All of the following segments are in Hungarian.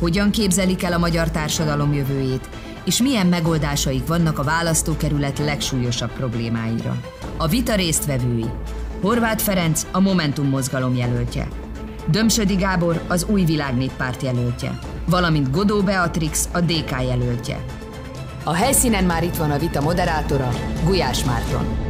hogyan képzelik el a magyar társadalom jövőjét, és milyen megoldásaik vannak a választókerület legsúlyosabb problémáira. A vita résztvevői Horváth Ferenc a Momentum mozgalom jelöltje, Dömsödi Gábor az Új Világ Néppárt jelöltje, valamint Godó Beatrix a DK jelöltje. A helyszínen már itt van a vita moderátora, Gulyás Márton.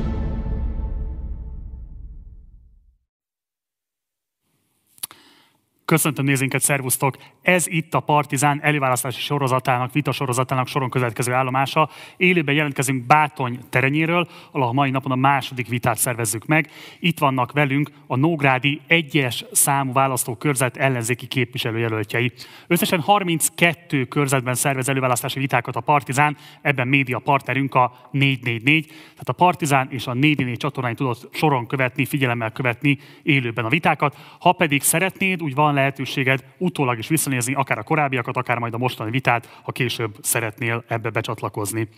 Köszöntöm nézőinket, szervusztok! Ez itt a Partizán előválasztási sorozatának, vita sorozatának soron következő állomása. Élőben jelentkezünk Bátony terenyéről, ahol a mai napon a második vitát szervezzük meg. Itt vannak velünk a Nógrádi egyes számú választókörzet ellenzéki képviselőjelöltjei. Összesen 32 körzetben szervez előválasztási vitákat a Partizán, ebben média partnerünk a 444, tehát a Partizán és a 444 csatornán tudott soron követni, figyelemmel követni élőben a vitákat. Ha pedig szeretnéd, úgy van lehetőséged utólag is visszanézni akár a korábbiakat, akár majd a mostani vitát, ha később szeretnél ebbe becsatlakozni.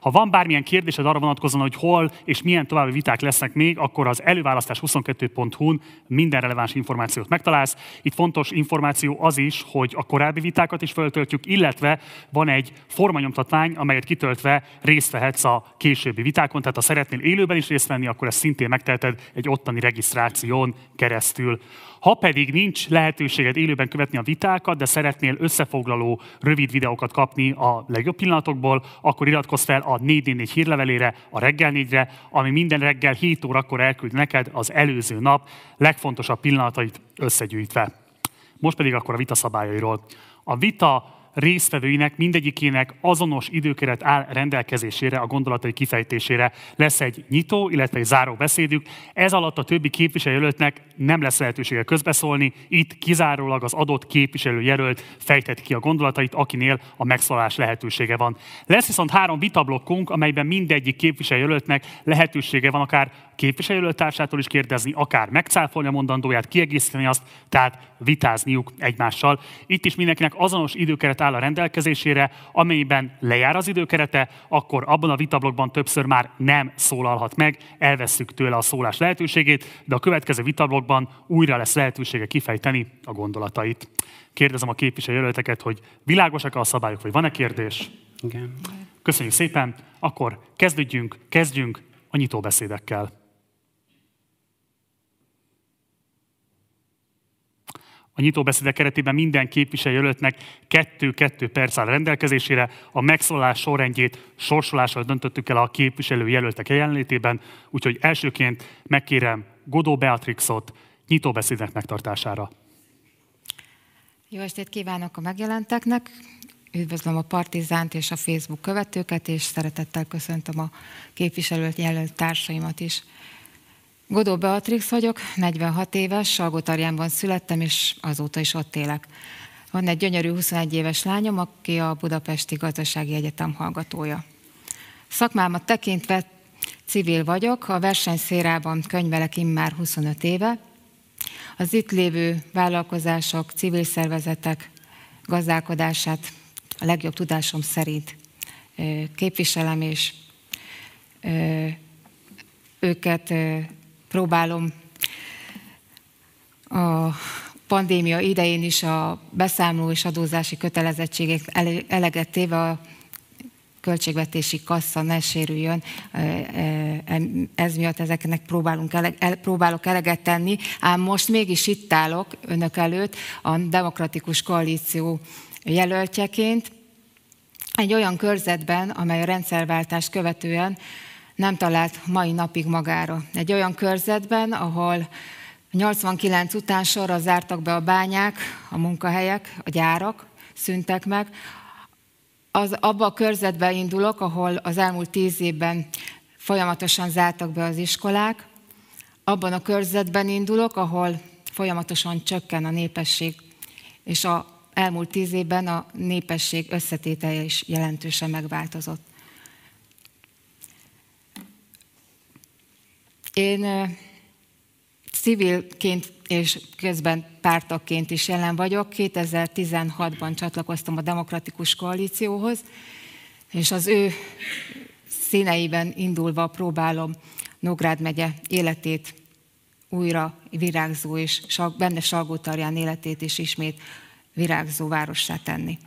Ha van bármilyen kérdésed arra vonatkozóan, hogy hol és milyen további viták lesznek még, akkor az előválasztás22.hu-n minden releváns információt megtalálsz. Itt fontos információ az is, hogy a korábbi vitákat is föltöltjük, illetve van egy formanyomtatvány, amelyet kitöltve részt vehetsz a későbbi vitákon, tehát ha szeretnél élőben is részt venni, akkor ezt szintén megteheted egy ottani regisztráción keresztül. Ha pedig nincs lehetőséged élőben követni a vitákat, de szeretnél összefoglaló rövid videókat kapni a legjobb pillanatokból, akkor iratkozz fel a 444 hírlevelére, a reggel 4-re, ami minden reggel 7 órakor elküld neked az előző nap legfontosabb pillanatait összegyűjtve. Most pedig akkor a vita szabályairól. A vita résztvevőinek mindegyikének azonos időkeret áll rendelkezésére, a gondolatai kifejtésére. Lesz egy nyitó, illetve egy záró beszédük. Ez alatt a többi képviselőjelöltnek nem lesz lehetősége közbeszólni. Itt kizárólag az adott képviselőjelölt fejtett ki a gondolatait, akinél a megszólás lehetősége van. Lesz viszont három vitablokkunk, amelyben mindegyik képviselőjelöltnek lehetősége van akár képviselőtársától is kérdezni, akár megcáfolni a mondandóját, kiegészíteni azt, tehát vitázniuk egymással. Itt is mindenkinek azonos időkeret áll a rendelkezésére, amelyben lejár az időkerete, akkor abban a vitablokban többször már nem szólalhat meg, elveszük tőle a szólás lehetőségét, de a következő vitablokban újra lesz lehetősége kifejteni a gondolatait. Kérdezem a képviselőjelölteket, hogy világosak a szabályok, vagy van-e kérdés? Igen. Köszönjük szépen, akkor kezdődjünk, kezdjünk a nyitóbeszédekkel. A nyitóbeszédek keretében minden képviselőjelöltnek kettő-kettő perc áll rendelkezésére. A megszólalás sorrendjét sorsolással döntöttük el a képviselőjelöltek jelenlétében, úgyhogy elsőként megkérem Godó Beatrixot nyitóbeszédnek megtartására. Jó estét kívánok a megjelenteknek! Üdvözlöm a Partizánt és a Facebook követőket, és szeretettel köszöntöm a képviselőt jelölt társaimat is. Godó Beatrix vagyok, 46 éves, Salgótarjánban születtem, és azóta is ott élek. Van egy gyönyörű 21 éves lányom, aki a Budapesti Gazdasági Egyetem hallgatója. Szakmámat tekintve civil vagyok, a versenyszérában könyvelek immár 25 éve. Az itt lévő vállalkozások, civil szervezetek gazdálkodását a legjobb tudásom szerint képviselem, és őket próbálom a pandémia idején is a beszámoló és adózási kötelezettségek eleget téve a költségvetési kassa ne sérüljön, ez miatt ezeknek próbálunk ele, el, próbálok eleget tenni, ám most mégis itt állok önök előtt a demokratikus koalíció jelöltjeként, egy olyan körzetben, amely a rendszerváltás követően nem talált mai napig magára. Egy olyan körzetben, ahol 89 után sorra zártak be a bányák, a munkahelyek, a gyárak, szüntek meg. Az, abba a körzetbe indulok, ahol az elmúlt tíz évben folyamatosan zártak be az iskolák. Abban a körzetben indulok, ahol folyamatosan csökken a népesség, és a elmúlt tíz évben a népesség összetételje is jelentősen megváltozott. Én civilként és közben pártokként is jelen vagyok. 2016-ban csatlakoztam a Demokratikus Koalícióhoz, és az ő színeiben indulva próbálom Nógrád megye életét újra virágzó, és benne Salgótarján életét is ismét virágzó várossá tenni.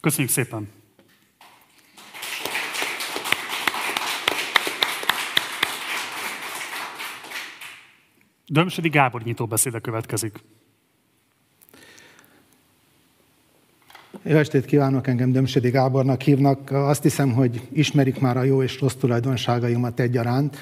Köszönjük szépen! Dömsödi Gábor nyitó beszéde következik. Jó estét kívánok, engem Dömsödi Gábornak hívnak. Azt hiszem, hogy ismerik már a jó és rossz tulajdonságaimat egyaránt.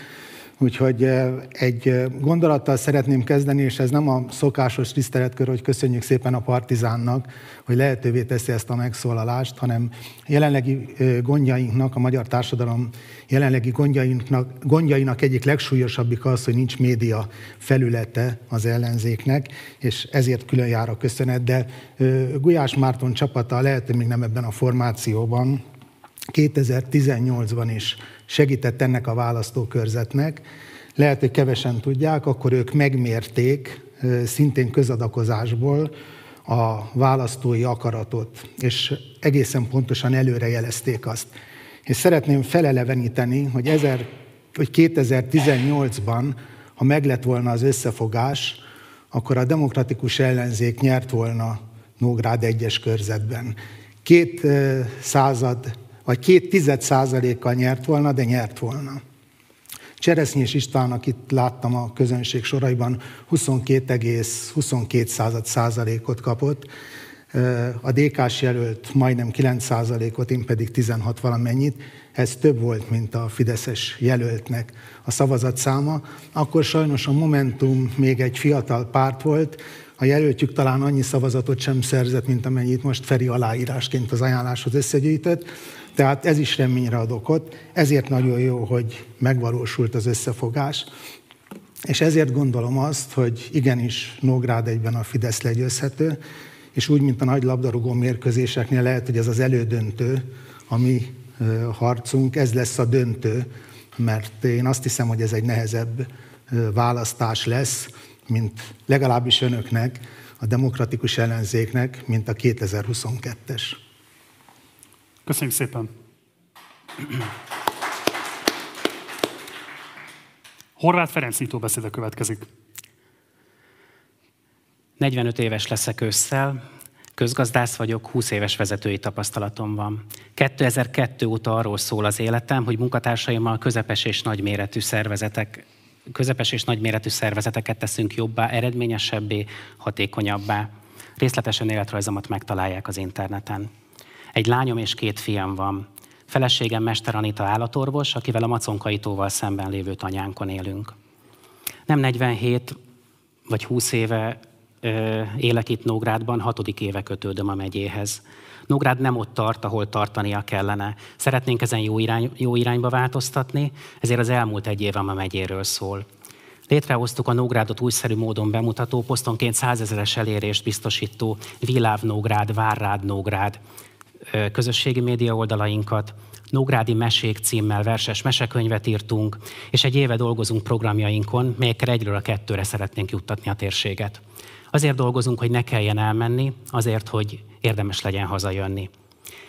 Úgyhogy egy gondolattal szeretném kezdeni, és ez nem a szokásos tiszteletkör, hogy köszönjük szépen a Partizánnak, hogy lehetővé teszi ezt a megszólalást, hanem jelenlegi gondjainknak, a magyar társadalom jelenlegi gondjainknak, gondjainak egyik legsúlyosabbik az, hogy nincs média felülete az ellenzéknek, és ezért külön jár a köszönet, de Gulyás Márton csapata lehet, hogy még nem ebben a formációban, 2018-ban is segített ennek a választókörzetnek. Lehet, hogy kevesen tudják, akkor ők megmérték szintén közadakozásból a választói akaratot, és egészen pontosan előre jelezték azt. És szeretném feleleveníteni, hogy, ezer, hogy 2018-ban, ha meglett volna az összefogás, akkor a demokratikus ellenzék nyert volna Nógrád egyes körzetben. Két század vagy két tized százalékkal nyert volna, de nyert volna. Cseresznyés Istvánnak itt láttam a közönség soraiban 22,22 százalékot kapott, a DK-s jelölt majdnem 9 százalékot, én pedig 16 valamennyit. Ez több volt, mint a Fideszes jelöltnek a szavazatszáma. Akkor sajnos a Momentum még egy fiatal párt volt, a jelöltjük talán annyi szavazatot sem szerzett, mint amennyit most Feri aláírásként az ajánláshoz összegyűjtött. Tehát ez is reményre ad okot, ezért nagyon jó, hogy megvalósult az összefogás, és ezért gondolom azt, hogy igenis Nógrád egyben a Fidesz legyőzhető, és úgy, mint a nagy labdarúgó mérkőzéseknél lehet, hogy ez az elődöntő, ami harcunk, ez lesz a döntő, mert én azt hiszem, hogy ez egy nehezebb választás lesz, mint legalábbis önöknek, a demokratikus ellenzéknek, mint a 2022-es. Köszönjük szépen! Horváth Ferenc nyitó beszéde következik. 45 éves leszek ősszel, közgazdász vagyok, 20 éves vezetői tapasztalatom van. 2002 óta arról szól az életem, hogy munkatársaimmal közepes és nagyméretű szervezetek közepes és nagyméretű szervezeteket teszünk jobbá, eredményesebbé, hatékonyabbá. Részletesen életrajzomat megtalálják az interneten. Egy lányom és két fiam van. Feleségem Mester Anita állatorvos, akivel a maconkaitóval szemben lévő tanyánkon élünk. Nem 47 vagy 20 éve ö, élek itt Nógrádban, hatodik éve kötődöm a megyéhez. Nógrád nem ott tart, ahol tartania kellene. Szeretnénk ezen jó, irány, jó irányba változtatni, ezért az elmúlt egy évem a megyéről szól. Létrehoztuk a Nógrádot újszerű módon bemutató, posztonként százezeres elérést biztosító Viláv Nógrád, Várrád Nógrád közösségi média oldalainkat, Nógrádi Mesék címmel verses mesekönyvet írtunk, és egy éve dolgozunk programjainkon, melyekkel egyről a kettőre szeretnénk juttatni a térséget. Azért dolgozunk, hogy ne kelljen elmenni, azért, hogy érdemes legyen hazajönni.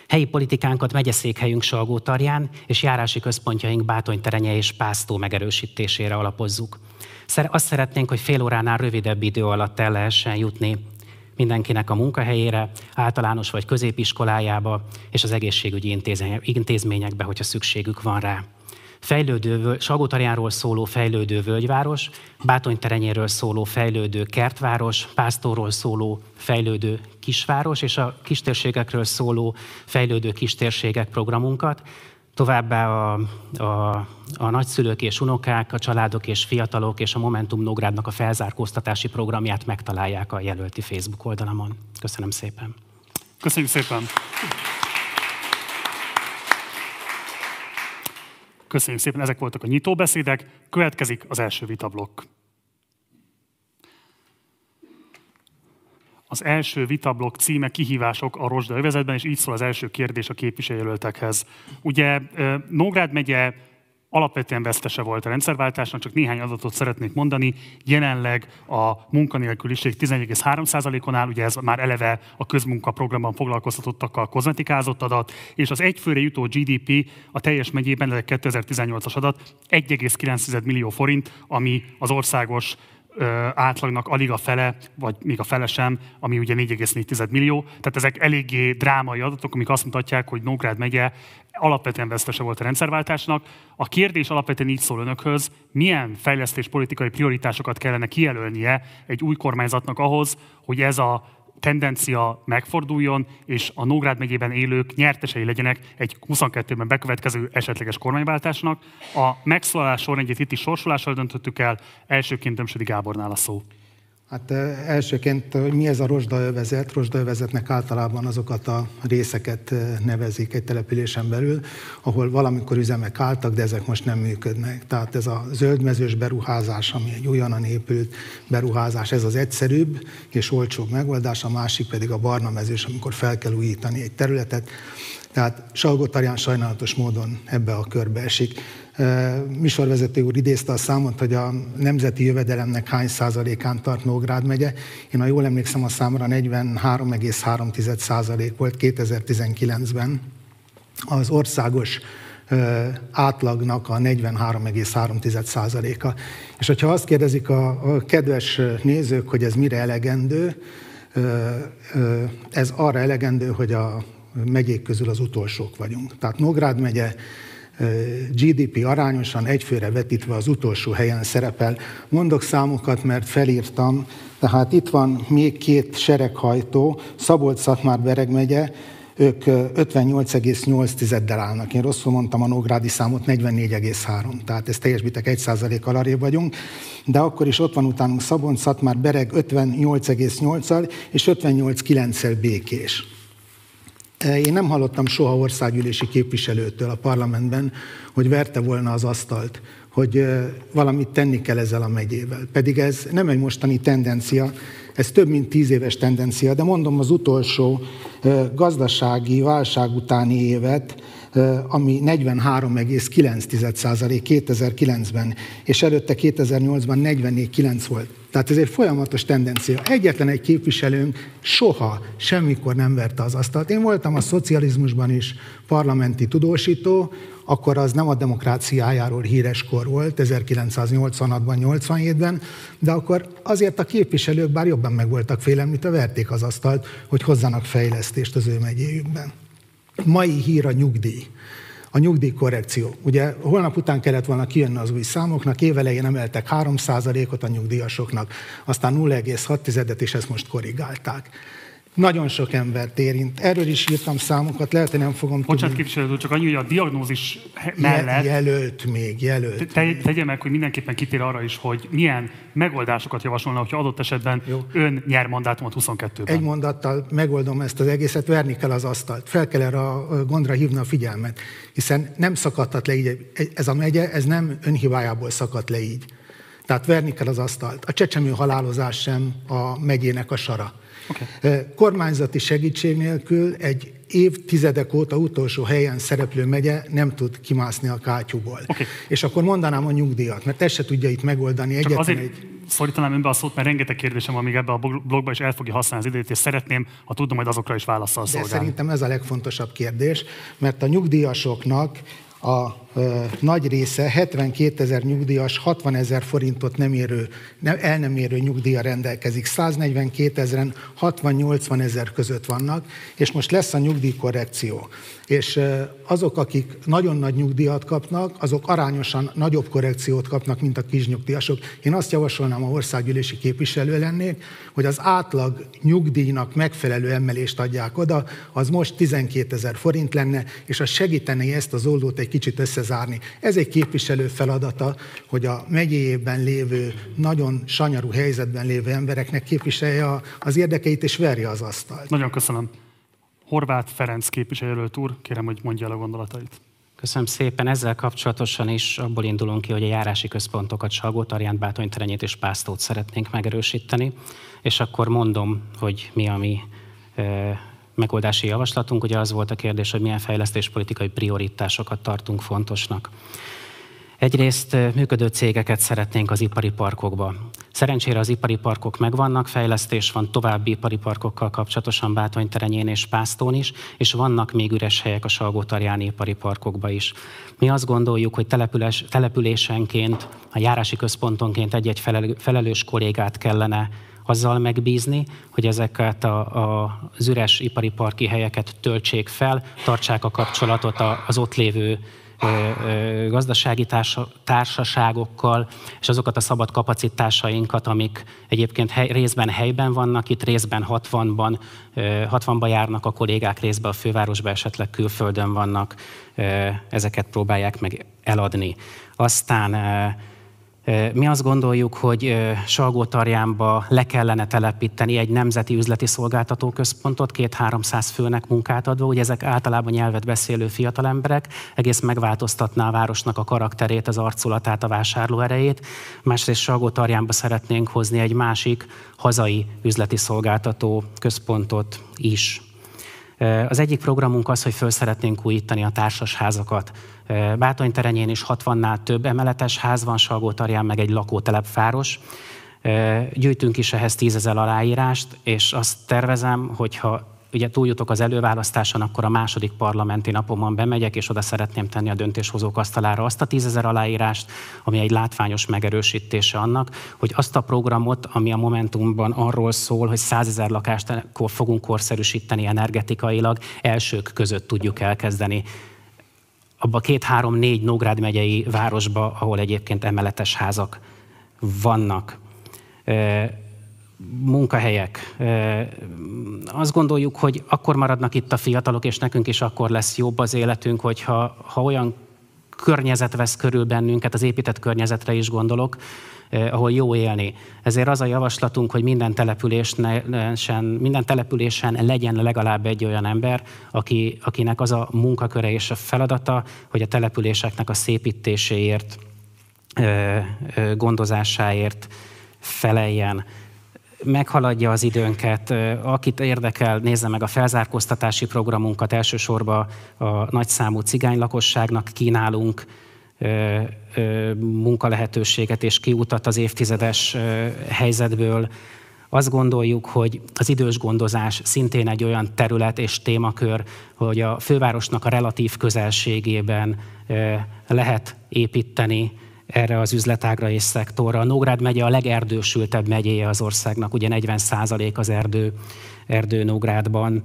Helyi politikánkat megyeszékhelyünk Salgótarján és járási központjaink Bátonyterenye és Pásztó megerősítésére alapozzuk. Azt szeretnénk, hogy fél óránál rövidebb idő alatt el lehessen jutni mindenkinek a munkahelyére, általános vagy középiskolájába és az egészségügyi intézményekbe, hogyha szükségük van rá. Fejlődő, Salgótarjánról szóló fejlődő völgyváros, Bátonyterenyéről szóló fejlődő kertváros, Pásztorról szóló fejlődő kisváros, és a kistérségekről szóló fejlődő kistérségek programunkat, Továbbá a, a, a nagyszülők és unokák, a családok és fiatalok és a Momentum Nógrádnak a felzárkóztatási programját megtalálják a jelölti Facebook oldalamon. Köszönöm szépen. Köszönjük szépen. Köszönjük szépen, ezek voltak a nyitóbeszédek. Következik az első vitablokk. Az első vitablok címe Kihívások a rozsda övezetben, és így szól az első kérdés a képviselőjelöltekhez. Ugye Nógrád megye alapvetően vesztese volt a rendszerváltásnak, csak néhány adatot szeretnék mondani. Jelenleg a munkanélküliség 11,3%-on áll, ugye ez már eleve a közmunkaprogramban foglalkoztatottakkal kozmetikázott adat, és az egyfőre jutó GDP a teljes megyében, ez 2018-as adat, 1,9 millió forint, ami az országos átlagnak alig a fele, vagy még a fele sem, ami ugye 4,4 millió. Tehát ezek eléggé drámai adatok, amik azt mutatják, hogy Nógrád megye alapvetően vesztese volt a rendszerváltásnak. A kérdés alapvetően így szól önökhöz, milyen fejlesztés politikai prioritásokat kellene kijelölnie egy új kormányzatnak ahhoz, hogy ez a tendencia megforduljon, és a Nógrád megyében élők nyertesei legyenek egy 22-ben bekövetkező esetleges kormányváltásnak. A megszólalás sorrendjét itt is sorsolással döntöttük el, elsőként Dömsödi Gábornál a szó. Hát elsőként, hogy mi ez a rozsdaövezet? Rozsdaövezetnek általában azokat a részeket nevezik egy településen belül, ahol valamikor üzemek álltak, de ezek most nem működnek. Tehát ez a zöldmezős beruházás, ami egy újonnan épült beruházás, ez az egyszerűbb és olcsóbb megoldás, a másik pedig a barna mezős, amikor fel kell újítani egy területet. Tehát Salgó sajnálatos módon ebbe a körbe esik. Műsorvezető úr idézte a számot, hogy a nemzeti jövedelemnek hány százalékán tart Nógrád megye. Én, ha jól emlékszem, a számra 43,3 százalék volt 2019-ben. Az országos átlagnak a 43,3 százaléka. És hogyha azt kérdezik a, a kedves nézők, hogy ez mire elegendő, ez arra elegendő, hogy a megyék közül az utolsók vagyunk. Tehát Nógrád megye GDP arányosan egyfőre vetítve az utolsó helyen szerepel. Mondok számokat, mert felírtam, tehát itt van még két sereghajtó, Szabolcs-Szatmár Bereg megye, ők 58,8-del állnak. Én rosszul mondtam a Nógrádi számot, 44,3. Tehát ez teljes bitek 1% alarébb vagyunk. De akkor is ott van utánunk Szabon, Szatmár, Bereg 58,8-al és 58,9-el békés. Én nem hallottam soha országgyűlési képviselőtől a parlamentben, hogy verte volna az asztalt, hogy valamit tenni kell ezzel a megyével. Pedig ez nem egy mostani tendencia, ez több mint tíz éves tendencia, de mondom az utolsó gazdasági válság utáni évet, ami 43,9% 2009-ben, és előtte 2008-ban 44,9 volt. Tehát ez egy folyamatos tendencia. Egyetlen egy képviselőnk soha, semmikor nem verte az asztalt. Én voltam a szocializmusban is parlamenti tudósító, akkor az nem a demokráciájáról híres kor volt, 1986-ban, 87-ben, de akkor azért a képviselők bár jobban meg voltak félemlítve, verték az asztalt, hogy hozzanak fejlesztést az ő megyéjükben. Mai hír a nyugdíj a nyugdíjkorrekció. Ugye holnap után kellett volna kijönni az új számoknak, évelején emeltek 3%-ot a nyugdíjasoknak, aztán 0,6-et, és ezt most korrigálták nagyon sok embert érint. Erről is írtam számokat, lehet, hogy nem fogom Bocsánat, képviselő csak annyi, hogy a diagnózis mellett... Jelölt még, jelölt. Te, tegye meg, hogy mindenképpen kitér arra is, hogy milyen megoldásokat javasolna, hogyha adott esetben Jó. ön nyer mandátumot 22-ben. Egy mondattal megoldom ezt az egészet, verni kell az asztalt. Fel kell erre a gondra hívni a figyelmet, hiszen nem szakadhat le így, ez a megye, ez nem önhibájából szakadt le így. Tehát verni kell az asztalt. A csecsemő halálozás sem a megyének a sara. Okay. Kormányzati segítség nélkül egy évtizedek óta utolsó helyen szereplő megye nem tud kimászni a kátyúból. Okay. És akkor mondanám a nyugdíjat, mert ezt se tudja itt megoldani. Csak azért egy... szorítanám önbe a szót, mert rengeteg kérdésem van még ebbe a blogba, és el fogja használni az időt, és szeretném, ha tudom, majd azokra is válaszol szolgálni. De szerintem ez a legfontosabb kérdés, mert a nyugdíjasoknak a nagy része, 72 ezer nyugdíjas, 60 ezer forintot nem érő, nem, el nem érő nyugdíja rendelkezik. 142 ezeren 60-80 ezer között vannak, és most lesz a nyugdíjkorrekció. És azok, akik nagyon nagy nyugdíjat kapnak, azok arányosan nagyobb korrekciót kapnak, mint a kisnyugdíjasok. Én azt javasolnám, a országgyűlési képviselő lennék, hogy az átlag nyugdíjnak megfelelő emelést adják oda, az most 12 ezer forint lenne, és az segíteni ezt az oldót egy kicsit összezárni. Ez egy képviselő feladata, hogy a megyéjében lévő, nagyon sanyarú helyzetben lévő embereknek képviselje az érdekeit és verje az asztalt. Nagyon köszönöm. Horváth Ferenc képviselőjelölt úr, kérem, hogy mondja el a gondolatait. Köszönöm szépen. Ezzel kapcsolatosan is abból indulunk ki, hogy a járási központokat Salgótarján, Bátonyterenyét és Pásztót szeretnénk megerősíteni, és akkor mondom, hogy mi a mi megoldási javaslatunk. Ugye az volt a kérdés, hogy milyen fejlesztéspolitikai prioritásokat tartunk fontosnak. Egyrészt működő cégeket szeretnénk az ipari parkokba. Szerencsére az ipari parkok megvannak, fejlesztés van további ipari parkokkal kapcsolatosan Bátonyterenyén és Pásztón is, és vannak még üres helyek a Salgótarjáni ipari parkokba is. Mi azt gondoljuk, hogy település, településenként, a járási központonként egy-egy felelős kollégát kellene azzal megbízni, hogy ezeket a, a, az üres ipari parki helyeket töltsék fel, tartsák a kapcsolatot az ott lévő gazdasági társaságokkal, és azokat a szabad kapacitásainkat, amik egyébként hely, részben helyben vannak, itt részben 60-ban, 60-ban járnak a kollégák, részben a fővárosban, esetleg külföldön vannak, ezeket próbálják meg eladni. Aztán mi azt gondoljuk, hogy Salgótarjánba le kellene telepíteni egy nemzeti üzleti szolgáltató központot, két-háromszáz főnek munkát adva, ugye ezek általában nyelvet beszélő fiatalemberek, egész megváltoztatná a városnak a karakterét, az arculatát, a vásárlóerejét. Másrészt Salgótarjánba szeretnénk hozni egy másik hazai üzleti szolgáltató központot is. Az egyik programunk az, hogy föl szeretnénk újítani a társasházakat. Bátonyterenyén is 60-nál több emeletes ház van, Salgótarján meg egy lakótelepfáros. Gyűjtünk is ehhez tízezer aláírást, és azt tervezem, hogyha ugye túljutok az előválasztáson, akkor a második parlamenti napomon bemegyek, és oda szeretném tenni a döntéshozók asztalára azt a tízezer aláírást, ami egy látványos megerősítése annak, hogy azt a programot, ami a Momentumban arról szól, hogy százezer lakást fogunk korszerűsíteni energetikailag, elsők között tudjuk elkezdeni abba két-három-négy Nógrád megyei városba, ahol egyébként emeletes házak vannak munkahelyek. Azt gondoljuk, hogy akkor maradnak itt a fiatalok, és nekünk is akkor lesz jobb az életünk, hogyha ha olyan környezet vesz körül bennünket, az épített környezetre is gondolok, ahol jó élni. Ezért az a javaslatunk, hogy minden településen, minden településen legyen legalább egy olyan ember, aki, akinek az a munkaköre és a feladata, hogy a településeknek a szépítéséért, gondozásáért feleljen meghaladja az időnket. Akit érdekel, nézze meg a felzárkóztatási programunkat. Elsősorban a nagyszámú cigány lakosságnak kínálunk munkalehetőséget és kiutat az évtizedes helyzetből. Azt gondoljuk, hogy az idős gondozás szintén egy olyan terület és témakör, hogy a fővárosnak a relatív közelségében lehet építeni erre az üzletágra és szektorra. A Nógrád megye a legerdősültebb megyéje az országnak, ugye 40 százalék az erdő, erdő Nógrádban.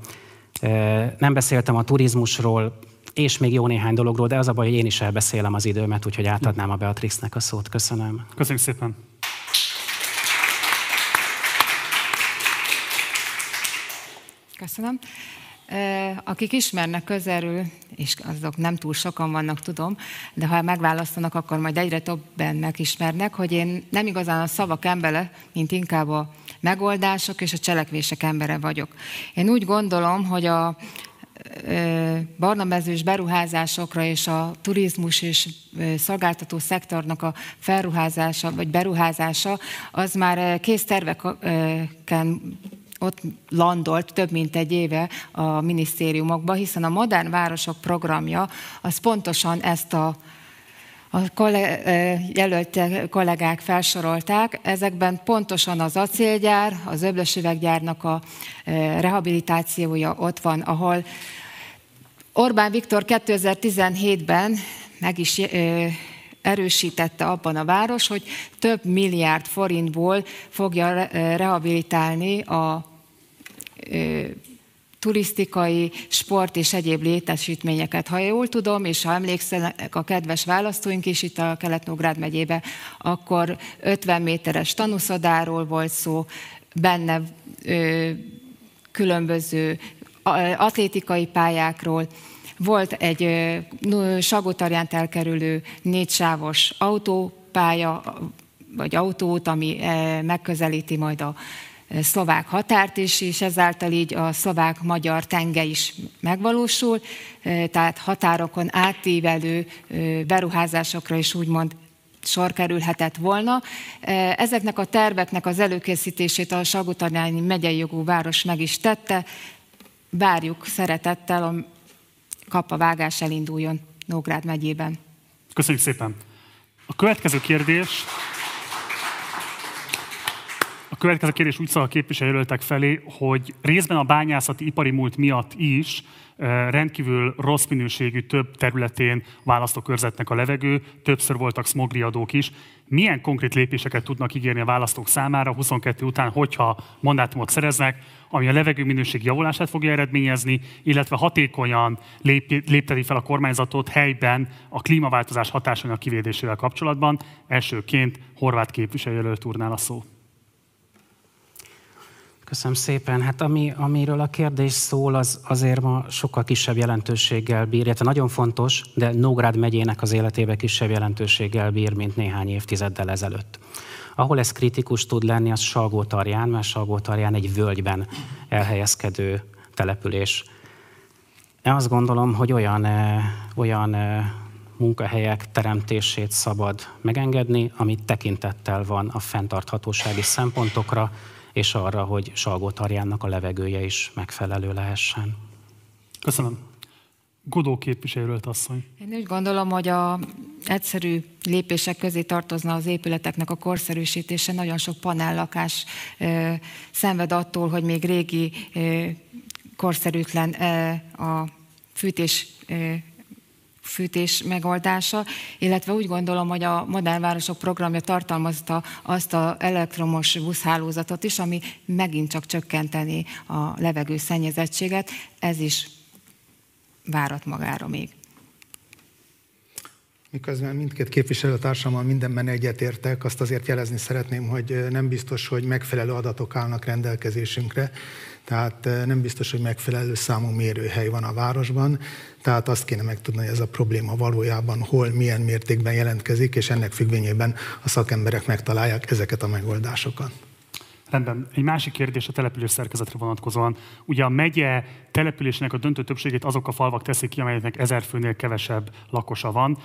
Nem beszéltem a turizmusról, és még jó néhány dologról, de az a baj, hogy én is elbeszélem az időmet, úgyhogy átadnám a Beatrixnek a szót. Köszönöm. Köszönjük szépen. Köszönöm. Akik ismernek közelről, és azok nem túl sokan vannak, tudom, de ha megválasztanak, akkor majd egyre többen megismernek, hogy én nem igazán a szavak embere, mint inkább a megoldások és a cselekvések embere vagyok. Én úgy gondolom, hogy a barnamezős beruházásokra és a turizmus és szolgáltató szektornak a felruházása vagy beruházása, az már kész terveken ott landolt több mint egy éve a minisztériumokba, hiszen a Modern Városok programja az pontosan ezt a a jelölt kollégák felsorolták, ezekben pontosan az acélgyár, az öblösüveggyárnak a rehabilitációja ott van, ahol Orbán Viktor 2017-ben meg is erősítette abban a város, hogy több milliárd forintból fogja rehabilitálni a turisztikai, sport és egyéb létesítményeket. Ha jól tudom, és ha emlékszenek a kedves választóink is itt a Kelet-Nógrád megyébe, akkor 50 méteres tanúszodáról volt szó, benne ö, különböző atlétikai pályákról, volt egy Sagotarjánt elkerülő négysávos autópálya, vagy autót, ami megközelíti majd a szlovák határt is, és ezáltal így a szlovák-magyar tenge is megvalósul, tehát határokon átívelő beruházásokra is úgymond sor kerülhetett volna. Ezeknek a terveknek az előkészítését a Sagutarjányi megyei jogú város meg is tette. Várjuk szeretettel, a kapa vágás elinduljon Nógrád megyében. Köszönjük szépen! A következő kérdés a következő kérdés úgy szól a képviselőjelöltek felé, hogy részben a bányászati ipari múlt miatt is rendkívül rossz minőségű több területén választókörzetnek a levegő, többször voltak smogriadók is. Milyen konkrét lépéseket tudnak ígérni a választók számára 22 után, hogyha mandátumot szereznek, ami a levegő minőség javulását fogja eredményezni, illetve hatékonyan lép, lépteti fel a kormányzatot helyben a klímaváltozás hatásainak kivédésével kapcsolatban. Elsőként Horváth képviselőjelölt úrnál a szó. Köszönöm szépen. Hát ami, amiről a kérdés szól, az azért ma sokkal kisebb jelentőséggel bír, illetve nagyon fontos, de Nógrád megyének az életébe kisebb jelentőséggel bír, mint néhány évtizeddel ezelőtt. Ahol ez kritikus tud lenni, az Salgótarján, mert Salgótarján egy völgyben elhelyezkedő település. Én azt gondolom, hogy olyan, olyan munkahelyek teremtését szabad megengedni, amit tekintettel van a fenntarthatósági szempontokra, és arra, hogy Salgótarjánnak a levegője is megfelelő lehessen. Köszönöm. Godó képviselőt asszony. Én úgy gondolom, hogy a egyszerű lépések közé tartozna az épületeknek a korszerűsítése. Nagyon sok panellakás ö, szenved attól, hogy még régi ö, korszerűtlen ö, a fűtés ö, fűtés megoldása, illetve úgy gondolom, hogy a Modern Városok programja tartalmazta azt az elektromos buszhálózatot is, ami megint csak csökkenteni a levegő szennyezettséget. Ez is várat magára még. Miközben mindkét képviselőtársammal mindenben egyetértek, azt azért jelezni szeretném, hogy nem biztos, hogy megfelelő adatok állnak rendelkezésünkre, tehát nem biztos, hogy megfelelő számú mérőhely van a városban, tehát azt kéne megtudni, hogy ez a probléma valójában hol, milyen mértékben jelentkezik, és ennek függvényében a szakemberek megtalálják ezeket a megoldásokat. Rendben. Egy másik kérdés a település szerkezetre vonatkozóan. Ugye a megye településének a döntő többségét azok a falvak teszik ki, amelyeknek ezer főnél kevesebb lakosa van.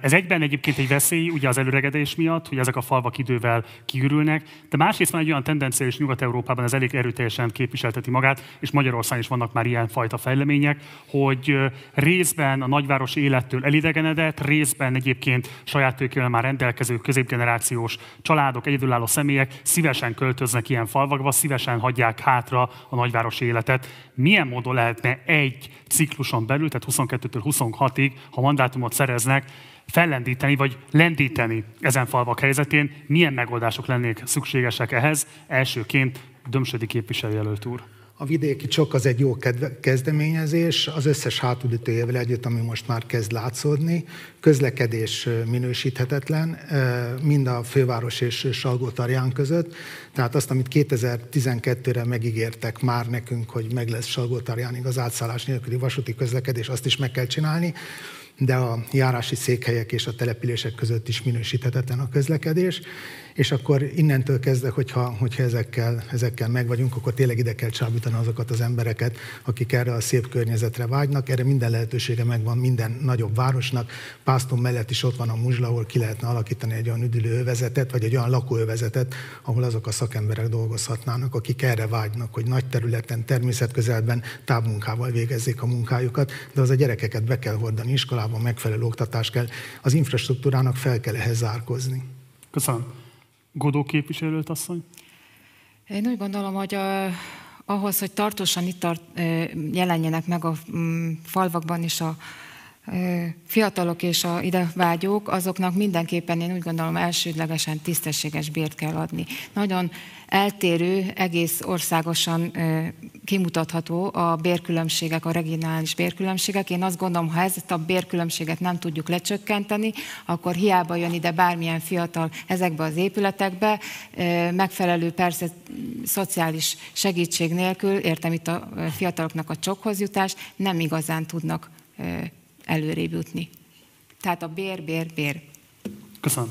Ez egyben egyébként egy veszély, ugye az előregedés miatt, hogy ezek a falvak idővel kiürülnek, de másrészt van egy olyan tendencia, és Nyugat-Európában ez elég erőteljesen képviselteti magát, és Magyarországon is vannak már ilyen fajta fejlemények, hogy részben a nagyváros élettől elidegenedett, részben egyébként saját tőkével már rendelkező középgenerációs családok, egyedülálló személyek szívesen költöznek élnek ilyen falvakba, szívesen hagyják hátra a nagyvárosi életet. Milyen módon lehetne egy cikluson belül, tehát 22-től 26-ig, ha mandátumot szereznek, fellendíteni vagy lendíteni ezen falvak helyzetén, milyen megoldások lennék szükségesek ehhez? Elsőként Dömsödi képviselőjelölt úr. A vidéki csok az egy jó kezdeményezés, az összes hátulütőjével együtt, ami most már kezd látszódni. Közlekedés minősíthetetlen, mind a főváros és Salgótarján között. Tehát azt, amit 2012-re megígértek már nekünk, hogy meg lesz Salgótarjánig az átszállás nélküli vasúti közlekedés, azt is meg kell csinálni de a járási székhelyek és a települések között is minősíthetetlen a közlekedés és akkor innentől kezdve, hogyha, hogyha ezekkel, ezekkel megvagyunk, akkor tényleg ide kell csábítani azokat az embereket, akik erre a szép környezetre vágynak. Erre minden lehetősége megvan minden nagyobb városnak. Pászton mellett is ott van a muzsla, ahol ki lehetne alakítani egy olyan üdülőövezetet, vagy egy olyan lakóövezetet, ahol azok a szakemberek dolgozhatnának, akik erre vágynak, hogy nagy területen, természetközelben távmunkával végezzék a munkájukat, de az a gyerekeket be kell hordani iskolában, megfelelő oktatás kell, az infrastruktúrának fel kell ehhez zárkozni. Köszönöm. Godó képviselőt asszony? Én úgy gondolom, hogy a, ahhoz, hogy tartósan itt tart, jelenjenek meg a mm, falvakban is a fiatalok és a ide vágyók, azoknak mindenképpen én úgy gondolom elsődlegesen tisztességes bért kell adni. Nagyon eltérő, egész országosan kimutatható a bérkülönbségek, a regionális bérkülönbségek. Én azt gondolom, ha ezt a bérkülönbséget nem tudjuk lecsökkenteni, akkor hiába jön ide bármilyen fiatal ezekbe az épületekbe, megfelelő persze szociális segítség nélkül, értem itt a fiataloknak a csokhoz jutás, nem igazán tudnak előrébb jutni. Tehát a bér, bér, bér. Köszönöm.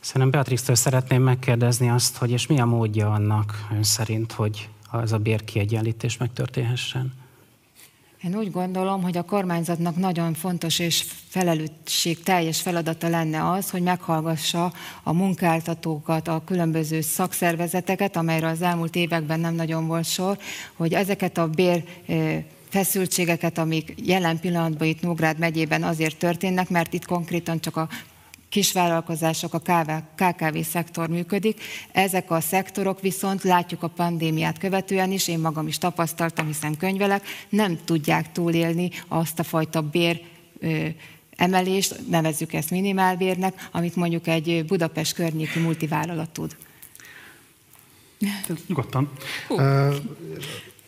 Szerintem Beatrix-től szeretném megkérdezni azt, hogy és mi a módja annak ön szerint, hogy ez a bérkiegyenlítés megtörténhessen? Én úgy gondolom, hogy a kormányzatnak nagyon fontos és felelősség teljes feladata lenne az, hogy meghallgassa a munkáltatókat, a különböző szakszervezeteket, amelyre az elmúlt években nem nagyon volt sor, hogy ezeket a bér feszültségeket, amik jelen pillanatban itt Nógrád megyében azért történnek, mert itt konkrétan csak a kisvállalkozások, a KKV szektor működik. Ezek a szektorok viszont látjuk a pandémiát követően is, én magam is tapasztaltam, hiszen könyvelek, nem tudják túlélni azt a fajta bér emelést, nevezzük ezt minimálbérnek, amit mondjuk egy Budapest környéki multivállalat tud. Nyugodtan.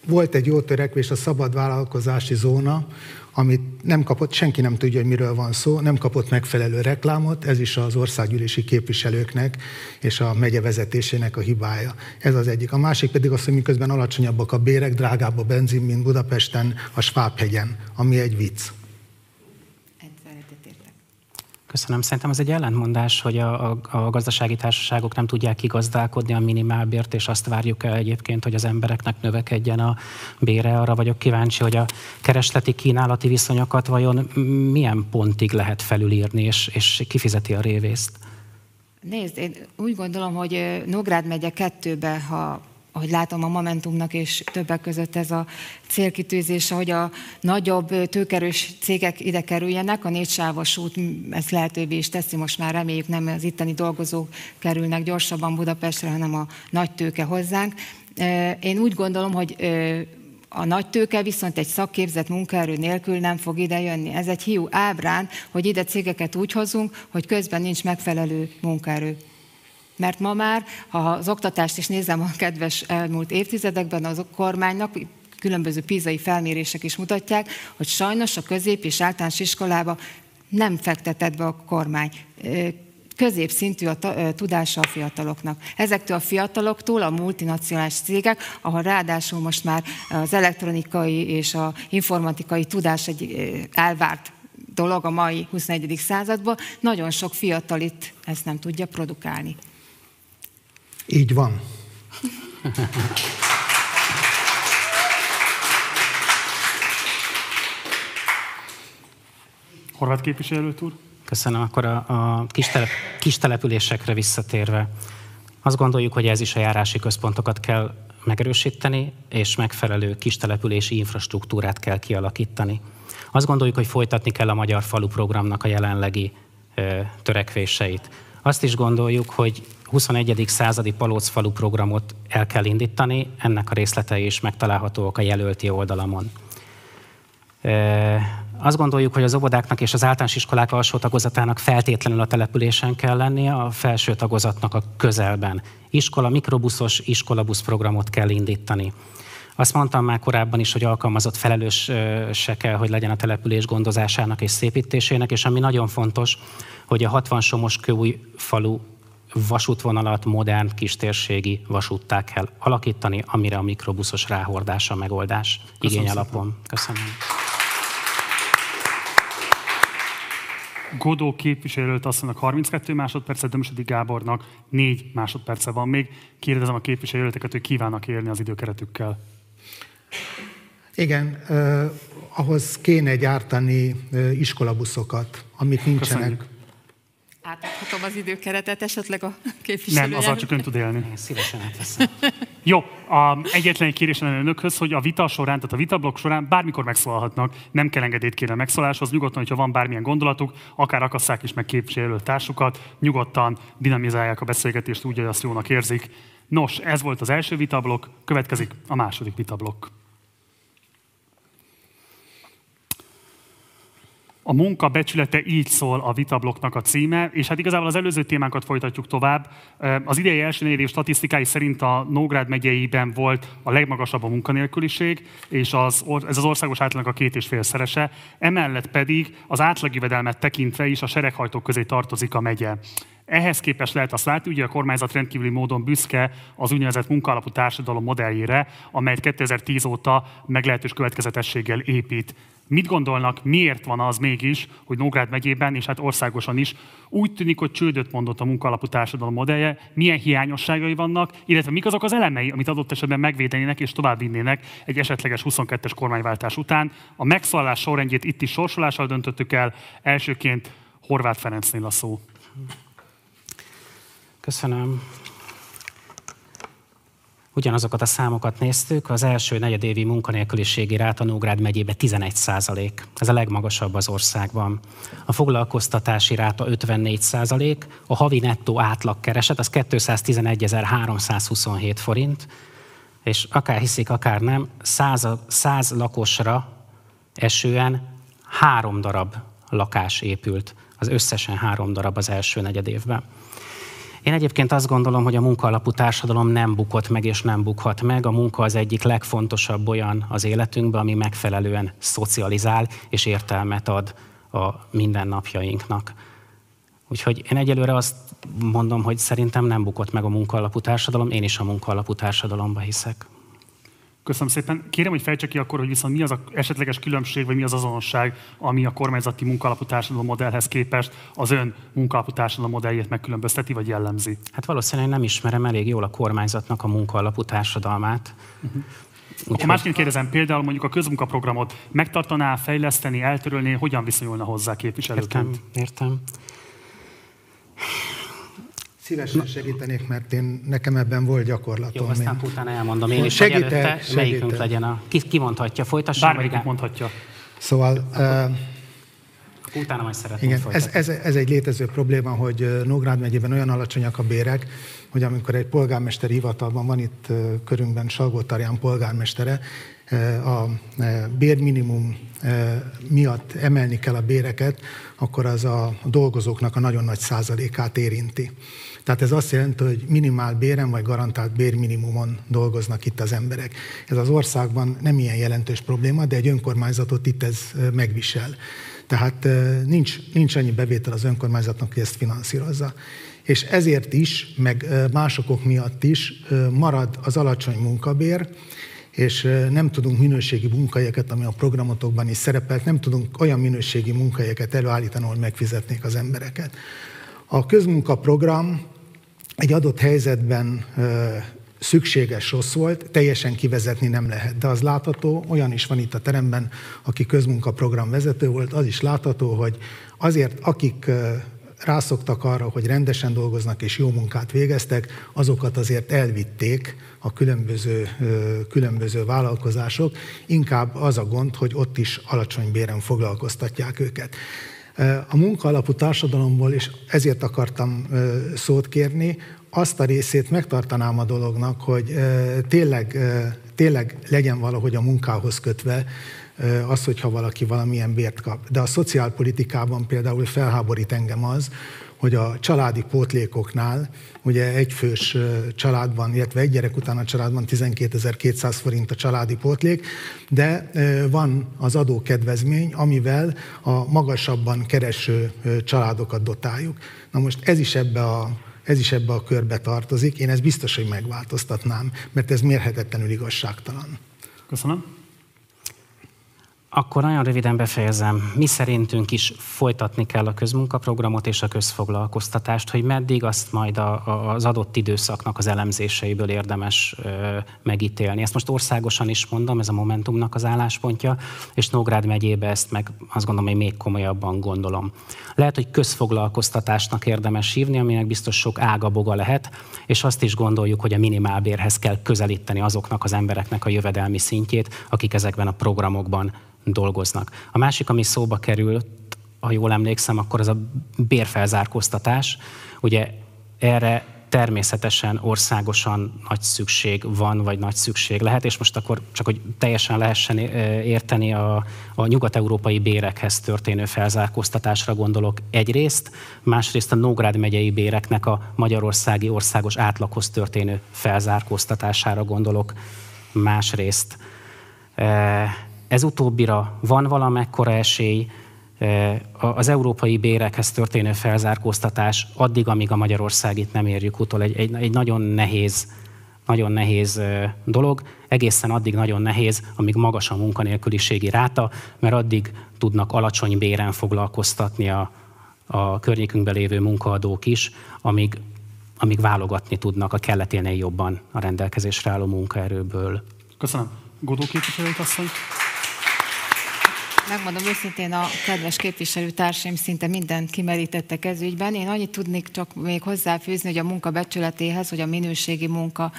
Volt egy jó törekvés, a szabad vállalkozási zóna, amit nem kapott, senki nem tudja, hogy miről van szó, nem kapott megfelelő reklámot, ez is az országgyűlési képviselőknek és a megye vezetésének a hibája. Ez az egyik. A másik pedig az, hogy miközben alacsonyabbak a bérek, drágább a benzin, mint Budapesten, a Svábhegyen, ami egy vicc. Köszönöm. Szerintem ez egy ellentmondás, hogy a, a, a gazdasági társaságok nem tudják kigazdálkodni a minimálbért, és azt várjuk el egyébként, hogy az embereknek növekedjen a bére. Arra vagyok kíváncsi, hogy a keresleti kínálati viszonyokat vajon milyen pontig lehet felülírni, és, és kifizeti a révészt? Nézd, én úgy gondolom, hogy Nógrád megye kettőbe, ha ahogy látom a Momentumnak és többek között ez a célkitűzése, hogy a nagyobb tőkerős cégek ide kerüljenek, a négysávos út ezt lehetővé is teszi, most már reméljük nem az itteni dolgozók kerülnek gyorsabban Budapestre, hanem a nagy tőke hozzánk. Én úgy gondolom, hogy a nagy tőke viszont egy szakképzett munkaerő nélkül nem fog ide jönni. Ez egy hiú ábrán, hogy ide cégeket úgy hozunk, hogy közben nincs megfelelő munkaerő. Mert ma már, ha az oktatást is nézem a kedves elmúlt évtizedekben, az kormánynak különböző pízai felmérések is mutatják, hogy sajnos a közép és általános iskolába nem fektetett be a kormány középszintű a tudása a fiataloknak. Ezektől a fiataloktól a multinacionális cégek, ahol ráadásul most már az elektronikai és a informatikai tudás egy elvárt dolog a mai 21. században, nagyon sok fiatal itt ezt nem tudja produkálni. Így van. Horváth képviselőt úr. Köszönöm. Akkor a, a kis, telep, kis településekre visszatérve. Azt gondoljuk, hogy ez is a járási központokat kell megerősíteni, és megfelelő kistelepülési infrastruktúrát kell kialakítani. Azt gondoljuk, hogy folytatni kell a Magyar Falu programnak a jelenlegi ö, törekvéseit. Azt is gondoljuk, hogy 21. századi Palócfalu programot el kell indítani, ennek a részletei is megtalálhatóak a jelölti oldalamon. Azt gondoljuk, hogy az óvodáknak és az általános iskolák alsó tagozatának feltétlenül a településen kell lennie, a felső tagozatnak a közelben. Iskola, mikrobuszos iskolabusz programot kell indítani. Azt mondtam már korábban is, hogy alkalmazott felelős se kell, hogy legyen a település gondozásának és szépítésének, és ami nagyon fontos, hogy a 60 somos kőúj falu vasútvonalat modern kistérségi vasúttá kell alakítani, amire a mikrobuszos ráhordása megoldás Köszönöm igény alapon. Köszönöm. Godó képviselőt asszonynak 32 másodpercet, Dömsödi Gábornak 4 másodperce van még. Kérdezem a képviselőteket, hogy kívánnak élni az időkeretükkel. Igen, eh, ahhoz kéne gyártani eh, iskolabuszokat, amik nincsenek. Köszönjük. Átadhatom az időkeretet esetleg a képviselő. Nem, azzal csak ön tud élni. Én szívesen átveszem. Jó, a, egyetlen egy kérésem önökhöz, hogy a vita során, tehát a vitablok során bármikor megszólalhatnak, nem kell engedélyt kérni a megszóláshoz, nyugodtan, hogyha van bármilyen gondolatuk, akár akasszák is meg képviselő társukat, nyugodtan dinamizálják a beszélgetést úgy, hogy azt jónak érzik. Nos, ez volt az első vitablok, következik a második vitablok. A munka becsülete így szól a vitablokknak a címe, és hát igazából az előző témánkat folytatjuk tovább. Az idei első év statisztikái szerint a Nógrád megyeiben volt a legmagasabb a munkanélküliség, és az, ez az országos átlagnak a két és fél szerese. Emellett pedig az átlagjövedelmet tekintve is a sereghajtók közé tartozik a megye. Ehhez képest lehet azt látni, hogy a kormányzat rendkívüli módon büszke az úgynevezett munkaalapú társadalom modelljére, amelyet 2010 óta meglehetős következetességgel épít. Mit gondolnak, miért van az mégis, hogy Nógrád megyében, és hát országosan is úgy tűnik, hogy csődöt mondott a munkaalapú társadalom modellje, milyen hiányosságai vannak, illetve mik azok az elemei, amit adott esetben megvédenének és továbbvinnének egy esetleges 22-es kormányváltás után. A megszólalás sorrendjét itt is sorsolással döntöttük el, elsőként Horváth Ferencnél a szó. Köszönöm. Ugyanazokat a számokat néztük, az első negyedévi munkanélküliségi ráta Nógrád megyébe 11 százalék. Ez a legmagasabb az országban. A foglalkoztatási ráta 54 százalék, a havi nettó átlagkereset az 211.327 forint, és akár hiszik, akár nem, 100, 100 lakosra esően három darab lakás épült. Az összesen három darab az első negyed évben. Én egyébként azt gondolom, hogy a munkaalapú társadalom nem bukott meg és nem bukhat meg. A munka az egyik legfontosabb olyan az életünkben, ami megfelelően szocializál és értelmet ad a mindennapjainknak. Úgyhogy én egyelőre azt mondom, hogy szerintem nem bukott meg a munkaalapú társadalom, én is a munkaalapú társadalomba hiszek. Köszönöm szépen. Kérem, hogy fejtse ki akkor, hogy viszont mi az a esetleges különbség, vagy mi az azonosság, ami a kormányzati munkaalapú társadalom modellhez képest az ön munkaalapú társadalom modelljét megkülönbözteti, vagy jellemzi? Hát valószínűleg nem ismerem elég jól a kormányzatnak a munkaalapú társadalmát. Uh-huh. Úgyhogy... Másként kérdezem, például mondjuk a közmunkaprogramot megtartaná, fejleszteni, eltörölni, hogyan viszonyulna hozzá képviselőként? Értem, értem. Szívesen segítenék, mert én, nekem ebben volt gyakorlatom. Jó, aztán én. utána elmondom én is, segítek, hogy előtte segítek. melyikünk legyen a... Ki, ki mondhatja, folytassa? Bármelyik mondhatja. Szóval... Uh, Utána majd szeretném Igen, ez, ez, ez egy létező probléma, hogy Nógrád megyében olyan alacsonyak a bérek, hogy amikor egy polgármesteri hivatalban van itt körünkben Salgó Tarján polgármestere, a bérminimum miatt emelni kell a béreket, akkor az a dolgozóknak a nagyon nagy százalékát érinti. Tehát ez azt jelenti, hogy minimál béren vagy garantált bérminimumon dolgoznak itt az emberek. Ez az országban nem ilyen jelentős probléma, de egy önkormányzatot itt ez megvisel. Tehát nincs, nincs annyi bevétel az önkormányzatnak, hogy ezt finanszírozza. És ezért is, meg másokok miatt is marad az alacsony munkabér, és nem tudunk minőségi munkahelyeket, ami a programotokban is szerepelt, nem tudunk olyan minőségi munkahelyeket előállítani, hogy megfizetnék az embereket. A közmunkaprogram egy adott helyzetben szükséges rossz volt, teljesen kivezetni nem lehet. De az látható, olyan is van itt a teremben, aki közmunkaprogram vezető volt, az is látható, hogy azért akik rászoktak arra, hogy rendesen dolgoznak és jó munkát végeztek, azokat azért elvitték a különböző, különböző vállalkozások. Inkább az a gond, hogy ott is alacsony béren foglalkoztatják őket. A munkaalapú társadalomból, és ezért akartam szót kérni, azt a részét megtartanám a dolognak, hogy tényleg, tényleg legyen valahogy a munkához kötve az, hogyha valaki valamilyen bért kap. De a szociálpolitikában például felháborít engem az, hogy a családi pótlékoknál, ugye egyfős családban, illetve egy gyerek után a családban 12.200 forint a családi pótlék, de van az adókedvezmény, amivel a magasabban kereső családokat dotáljuk. Na most ez is ebbe a ez is ebbe a körbe tartozik. Én ezt biztos, hogy megváltoztatnám, mert ez mérhetetlenül igazságtalan. Köszönöm. Akkor nagyon röviden befejezem. Mi szerintünk is folytatni kell a közmunkaprogramot és a közfoglalkoztatást, hogy meddig azt majd a, a, az adott időszaknak az elemzéseiből érdemes ö, megítélni. Ezt most országosan is mondom, ez a Momentumnak az álláspontja, és Nógrád megyébe ezt meg azt gondolom, hogy még komolyabban gondolom. Lehet, hogy közfoglalkoztatásnak érdemes hívni, aminek biztos sok ága boga lehet, és azt is gondoljuk, hogy a minimálbérhez kell közelíteni azoknak az embereknek a jövedelmi szintjét, akik ezekben a programokban dolgoznak. A másik, ami szóba került, ha jól emlékszem, akkor az a bérfelzárkóztatás. Ugye erre természetesen országosan nagy szükség van, vagy nagy szükség lehet, és most akkor csak, hogy teljesen lehessen érteni a, a nyugat-európai bérekhez történő felzárkóztatásra gondolok egyrészt, másrészt a Nógrád megyei béreknek a magyarországi országos átlaghoz történő felzárkóztatására gondolok másrészt. Ez utóbbira van valamekkora esély, az európai bérekhez történő felzárkóztatás addig, amíg a Magyarországit nem érjük utol, egy, egy, egy nagyon nehéz nagyon nehéz dolog, egészen addig nagyon nehéz, amíg magas a munkanélküliségi ráta, mert addig tudnak alacsony béren foglalkoztatni a, a környékünkben lévő munkaadók is, amíg, amíg válogatni tudnak a kelleténél jobban a rendelkezésre álló munkaerőből. Köszönöm. Godó képviselőt asszony. Megmondom őszintén, a kedves képviselőtársaim szinte mindent kimerítettek ez ügyben. Én annyit tudnék csak még hozzáfűzni, hogy a munka becsületéhez, hogy a minőségi munka.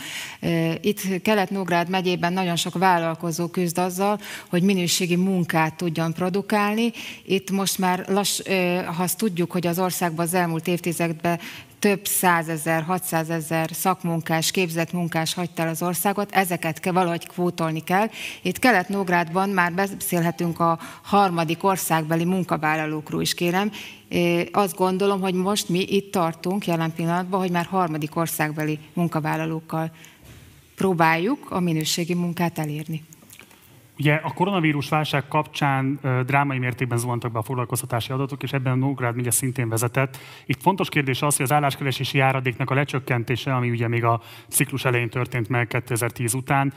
Itt Kelet-Nógrád megyében nagyon sok vállalkozó küzd azzal, hogy minőségi munkát tudjon produkálni. Itt most már lass, ha azt tudjuk, hogy az országban az elmúlt évtizedekben több százezer, hatszázezer szakmunkás, képzett munkás hagyta el az országot, ezeket kell, valahogy kvótolni kell. Itt Kelet-Nógrádban már beszélhetünk a harmadik országbeli munkavállalókról is, kérem. Azt gondolom, hogy most mi itt tartunk jelen pillanatban, hogy már harmadik országbeli munkavállalókkal próbáljuk a minőségi munkát elérni. Ugye a koronavírus válság kapcsán drámai mértékben zuhantak be a foglalkoztatási adatok, és ebben a Nógrád megye szintén vezetett. Itt fontos kérdés az, hogy az álláskeresési járadéknak a lecsökkentése, ami ugye még a ciklus elején történt meg 2010 után,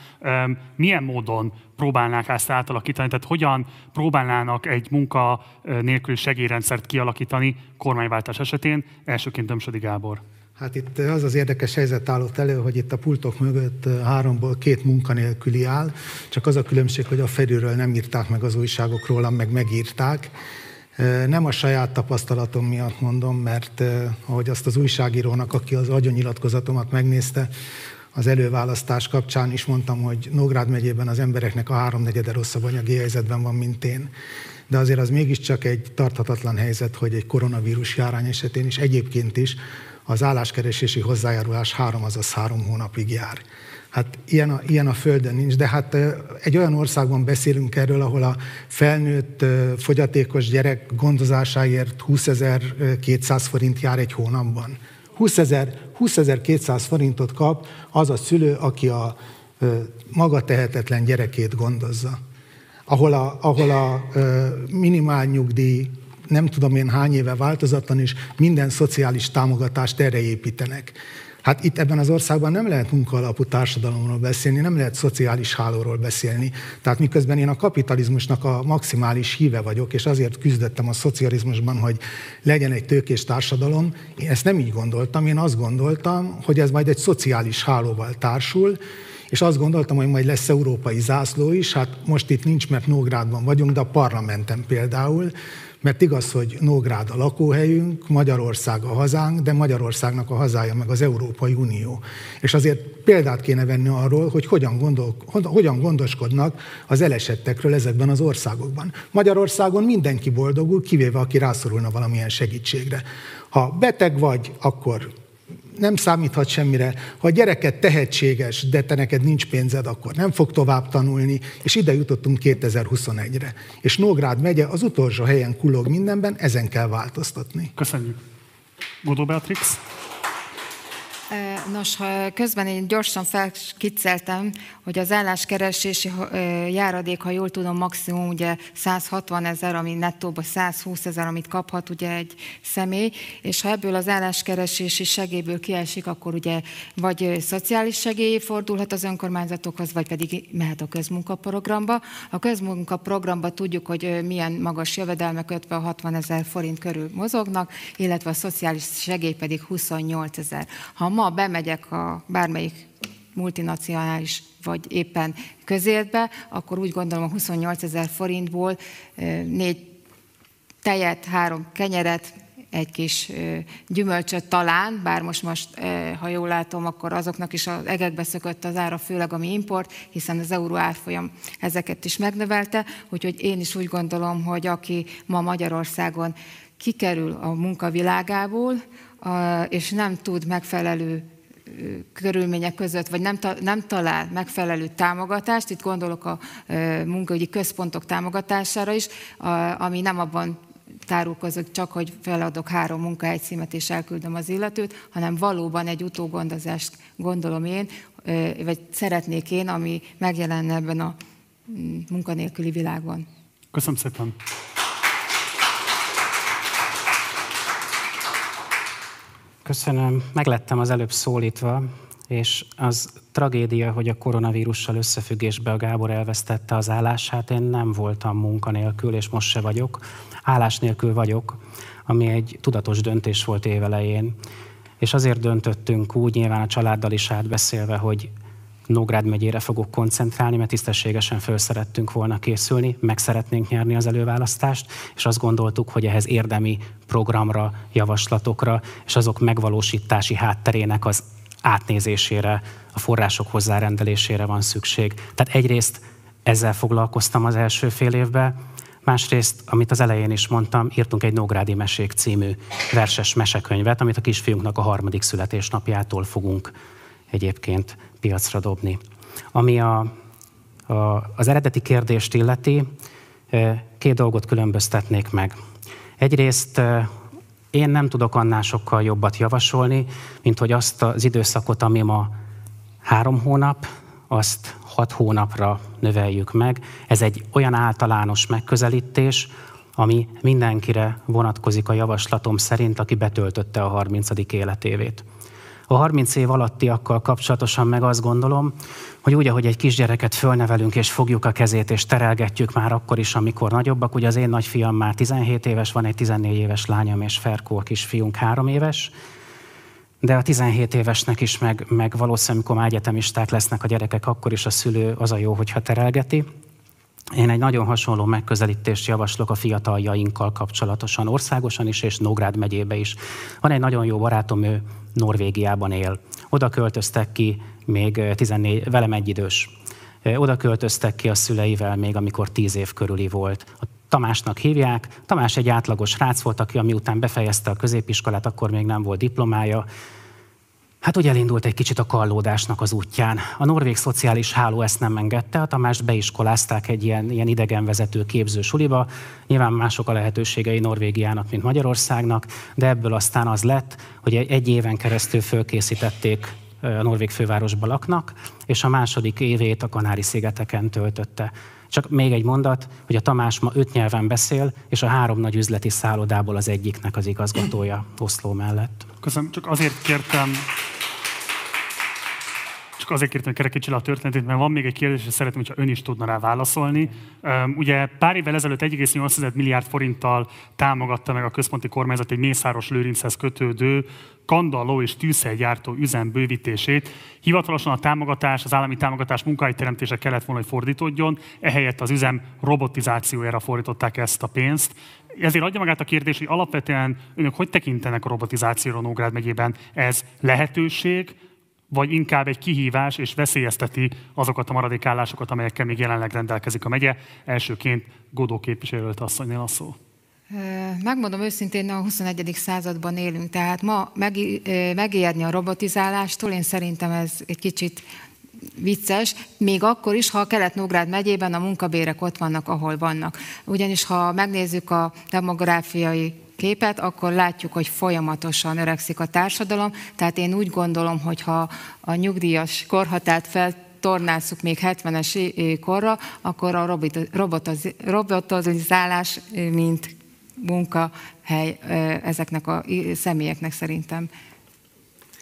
milyen módon próbálnák ezt átalakítani, tehát hogyan próbálnának egy munka nélkül segélyrendszert kialakítani kormányváltás esetén, elsőként Dömsödi Gábor. Hát itt az az érdekes helyzet állott elő, hogy itt a pultok mögött háromból két munkanélküli áll, csak az a különbség, hogy a felülről nem írták meg az újságok rólam, meg megírták. Nem a saját tapasztalatom miatt mondom, mert ahogy azt az újságírónak, aki az agyonyilatkozatomat megnézte, az előválasztás kapcsán is mondtam, hogy Nógrád megyében az embereknek a háromnegyede rosszabb anyagi helyzetben van, mint én. De azért az mégiscsak egy tarthatatlan helyzet, hogy egy koronavírus járány esetén is egyébként is az álláskeresési hozzájárulás három, azaz három hónapig jár. Hát ilyen a, ilyen a Földön nincs, de hát egy olyan országban beszélünk erről, ahol a felnőtt fogyatékos gyerek gondozásáért 20.200 forint jár egy hónapban. 20.200 20 forintot kap az a szülő, aki a maga tehetetlen gyerekét gondozza. Ahol a, ahol a minimál nyugdíj nem tudom én hány éve változatlan, és minden szociális támogatást erre építenek. Hát itt ebben az országban nem lehet munkaalapú társadalomról beszélni, nem lehet szociális hálóról beszélni. Tehát miközben én a kapitalizmusnak a maximális híve vagyok, és azért küzdöttem a szocializmusban, hogy legyen egy tőkés társadalom, én ezt nem így gondoltam, én azt gondoltam, hogy ez majd egy szociális hálóval társul, és azt gondoltam, hogy majd lesz európai zászló is, hát most itt nincs, mert Nógrádban vagyunk, de a parlamenten például, mert igaz, hogy Nógrád a lakóhelyünk, Magyarország a hazánk, de Magyarországnak a hazája meg az Európai Unió. És azért példát kéne venni arról, hogy hogyan, gondol, hogyan gondoskodnak az elesettekről ezekben az országokban. Magyarországon mindenki boldogul, kivéve aki rászorulna valamilyen segítségre. Ha beteg vagy, akkor nem számíthat semmire. Ha a gyereket tehetséges, de te neked nincs pénzed, akkor nem fog tovább tanulni, és ide jutottunk 2021-re. És Nógrád megye az utolsó helyen kulog mindenben, ezen kell változtatni. Köszönjük. Godó Beatrix. Nos, ha közben én gyorsan felkicceltem, hogy az álláskeresési járadék, ha jól tudom, maximum ugye 160 ezer, ami nettóban 120 ezer, amit kaphat ugye egy személy, és ha ebből az álláskeresési segélyből kiesik, akkor ugye vagy szociális segély fordulhat az önkormányzatokhoz, vagy pedig mehet a közmunkaprogramba. A közmunkaprogramba tudjuk, hogy milyen magas jövedelmek 50-60 ezer forint körül mozognak, illetve a szociális segély pedig 28 ezer. Ha ma bemegyek a bármelyik multinacionális vagy éppen közértbe, akkor úgy gondolom a 28 ezer forintból négy tejet, három kenyeret, egy kis gyümölcsöt talán, bár most, most, ha jól látom, akkor azoknak is az egekbe szökött az ára, főleg ami import, hiszen az euró árfolyam ezeket is megnövelte, úgyhogy én is úgy gondolom, hogy aki ma Magyarországon kikerül a munkavilágából, és nem tud megfelelő körülmények között, vagy nem, nem talál megfelelő támogatást, itt gondolok a munkaügyi központok támogatására is, ami nem abban tárulkozik csak, hogy feladok három munkahelycímet és elküldöm az illetőt, hanem valóban egy utógondozást gondolom én, vagy szeretnék én, ami megjelenne ebben a mm, munkanélküli világban. Köszönöm szépen! Köszönöm. Meglettem az előbb szólítva, és az tragédia, hogy a koronavírussal összefüggésbe a Gábor elvesztette az állását. Én nem voltam munkanélkül, és most se vagyok. Állás nélkül vagyok, ami egy tudatos döntés volt évelején. És azért döntöttünk úgy, nyilván a családdal is átbeszélve, hogy Nógrád megyére fogok koncentrálni, mert tisztességesen föl szerettünk volna készülni, meg szeretnénk nyerni az előválasztást, és azt gondoltuk, hogy ehhez érdemi programra, javaslatokra, és azok megvalósítási hátterének az átnézésére, a források hozzárendelésére van szükség. Tehát egyrészt ezzel foglalkoztam az első fél évben, másrészt, amit az elején is mondtam, írtunk egy Nógrádi Mesék című verses mesekönyvet, amit a kisfiunknak a harmadik születésnapjától fogunk egyébként piacra dobni. Ami a, a, az eredeti kérdést illeti, két dolgot különböztetnék meg. Egyrészt én nem tudok annál sokkal jobbat javasolni, mint hogy azt az időszakot, ami ma három hónap, azt hat hónapra növeljük meg. Ez egy olyan általános megközelítés, ami mindenkire vonatkozik a javaslatom szerint, aki betöltötte a 30. életévét. A 30 év alattiakkal kapcsolatosan meg azt gondolom, hogy úgy, ahogy egy kisgyereket fölnevelünk, és fogjuk a kezét, és terelgetjük már akkor is, amikor nagyobbak, ugye az én nagyfiam már 17 éves, van egy 14 éves lányom, és Ferkó a kisfiunk 3 éves, de a 17 évesnek is, meg, meg valószínűleg, amikor már egyetemisták lesznek a gyerekek, akkor is a szülő az a jó, hogyha terelgeti. Én egy nagyon hasonló megközelítést javaslok a fiataljainkkal kapcsolatosan, országosan is, és Nógrád megyébe is. Van egy nagyon jó barátom, ő Norvégiában él. Oda költöztek ki még 14, velem egyidős. Oda költöztek ki a szüleivel még, amikor 10 év körüli volt. A Tamásnak hívják. Tamás egy átlagos rác volt, aki miután befejezte a középiskolát, akkor még nem volt diplomája, Hát úgy elindult egy kicsit a kallódásnak az útján. A norvég szociális háló ezt nem engedte, a Tamást beiskolázták egy ilyen, ilyen idegenvezető képző suliba. Nyilván mások a lehetőségei Norvégiának, mint Magyarországnak, de ebből aztán az lett, hogy egy éven keresztül fölkészítették a norvég fővárosba laknak, és a második évét a Kanári-szigeteken töltötte. Csak még egy mondat, hogy a Tamás ma öt nyelven beszél, és a három nagy üzleti szállodából az egyiknek az igazgatója Oszló mellett. Köszönöm, csak azért kértem, csak azért kértem, hogy kerekítse a történetét, mert van még egy kérdés, és szeretném, hogyha ön is tudna rá válaszolni. Ugye pár évvel ezelőtt 1,8 milliárd forinttal támogatta meg a központi kormányzat egy Mészáros Lőrinchez kötődő kandalló és tűzhelygyártó üzem bővítését. Hivatalosan a támogatás, az állami támogatás munkahelyteremtése kellett volna, hogy fordítódjon, ehelyett az üzem robotizációjára fordították ezt a pénzt. Ezért adja magát a kérdés, hogy alapvetően önök hogy tekintenek a robotizációra Nógrád megyében? Ez lehetőség, vagy inkább egy kihívás, és veszélyezteti azokat a maradékállásokat, amelyekkel még jelenleg rendelkezik a megye. Elsőként Godó képviselőt asszonynél a szó. Megmondom őszintén, a 21. században élünk, tehát ma megijedni a robotizálástól, én szerintem ez egy kicsit vicces, még akkor is, ha a Kelet-Nógrád megyében a munkabérek ott vannak, ahol vannak. Ugyanis ha megnézzük a demográfiai képet, akkor látjuk, hogy folyamatosan öregszik a társadalom. Tehát én úgy gondolom, hogy ha a nyugdíjas korhatárt fel tornázzuk még 70-es korra, akkor a robotozálás, mint munkahely ezeknek a személyeknek szerintem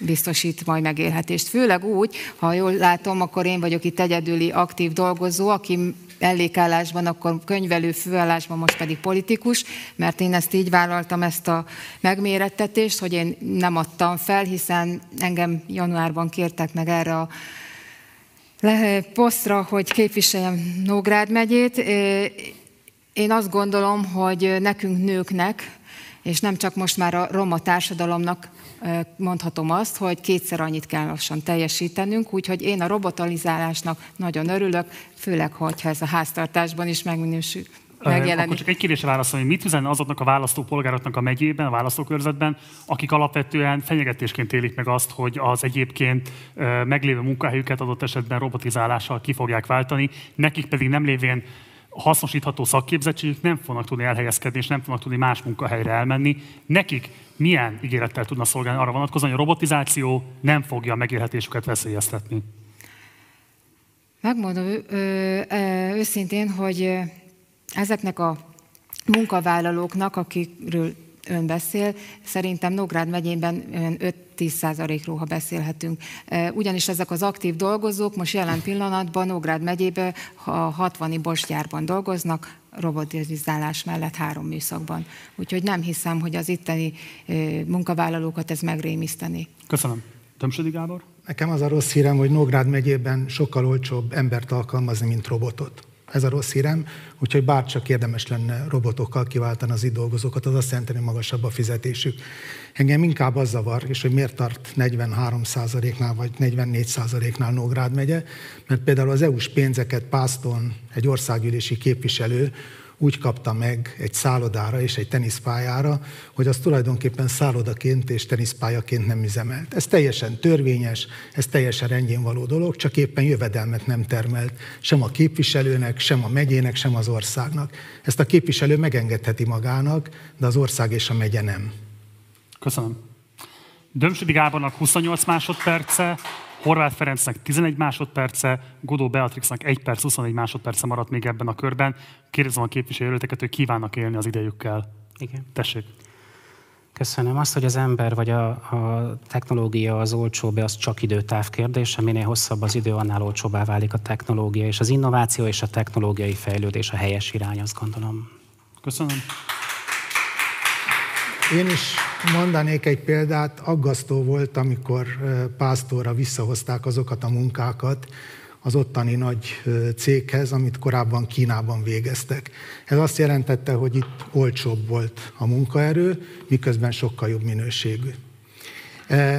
biztosít majd megélhetést. Főleg úgy, ha jól látom, akkor én vagyok itt egyedüli aktív dolgozó, aki mellékállásban, akkor könyvelő főállásban, most pedig politikus, mert én ezt így vállaltam, ezt a megmérettetést, hogy én nem adtam fel, hiszen engem januárban kértek meg erre a posztra, hogy képviseljem Nógrád megyét. Én azt gondolom, hogy nekünk nőknek, és nem csak most már a roma társadalomnak mondhatom azt, hogy kétszer annyit kell lassan teljesítenünk, úgyhogy én a robotalizálásnak nagyon örülök, főleg, hogyha ez a háztartásban is megminősül. Megjelenik. Akkor csak egy kérdésre válaszolni. Mit üzen azoknak a választópolgároknak a megyében, a választókörzetben, akik alapvetően fenyegetésként élik meg azt, hogy az egyébként meglévő munkahelyüket adott esetben robotizálással ki fogják váltani, nekik pedig nem lévén hasznosítható szakképzettségük nem fognak tudni elhelyezkedni, és nem fognak tudni más munkahelyre elmenni. Nekik milyen ígérettel tudna szolgálni arra vonatkozóan, hogy a robotizáció nem fogja a megélhetésüket veszélyeztetni? Megmondom őszintén, hogy ezeknek a munkavállalóknak, akikről ön beszél. Szerintem Nógrád megyében 5-10 százalékról, ha beszélhetünk. Ugyanis ezek az aktív dolgozók most jelen pillanatban Nógrád megyében a 60 bosgyárban dolgoznak, robotizálás mellett három műszakban. Úgyhogy nem hiszem, hogy az itteni munkavállalókat ez megrémiszteni. Köszönöm. Tömsödi Gábor? Nekem az a rossz hírem, hogy Nógrád megyében sokkal olcsóbb embert alkalmazni, mint robotot. Ez a rossz hírem, úgyhogy bárcsak érdemes lenne robotokkal kiváltani az itt dolgozókat, az azt jelenti, hogy magasabb a fizetésük. Engem inkább az zavar, és hogy miért tart 43%-nál vagy 44%-nál Nógrád megye, mert például az EU-s pénzeket Pászton egy országgyűlési képviselő úgy kapta meg egy szállodára és egy teniszpályára, hogy az tulajdonképpen szállodaként és teniszpályaként nem üzemelt. Ez teljesen törvényes, ez teljesen rendjén való dolog, csak éppen jövedelmet nem termelt sem a képviselőnek, sem a megyének, sem az országnak. Ezt a képviselő megengedheti magának, de az ország és a megye nem. Köszönöm. Dömsödi Gábornak 28 másodperce, Horváth Ferencnek 11 másodperce, Godó Beatrixnak 1 perc, 21 másodperce maradt még ebben a körben. Kérdezem a képviselőteket, hogy kívánnak élni az idejükkel. Igen. Tessék. Köszönöm. Azt, hogy az ember vagy a, a technológia az olcsóbb, az csak időtáv kérdése. Minél hosszabb az idő, annál olcsóbbá válik a technológia, és az innováció és a technológiai fejlődés a helyes irány, azt gondolom. Köszönöm. Én is mondanék egy példát, aggasztó volt, amikor pásztorra visszahozták azokat a munkákat az ottani nagy céghez, amit korábban Kínában végeztek. Ez azt jelentette, hogy itt olcsóbb volt a munkaerő, miközben sokkal jobb minőségű.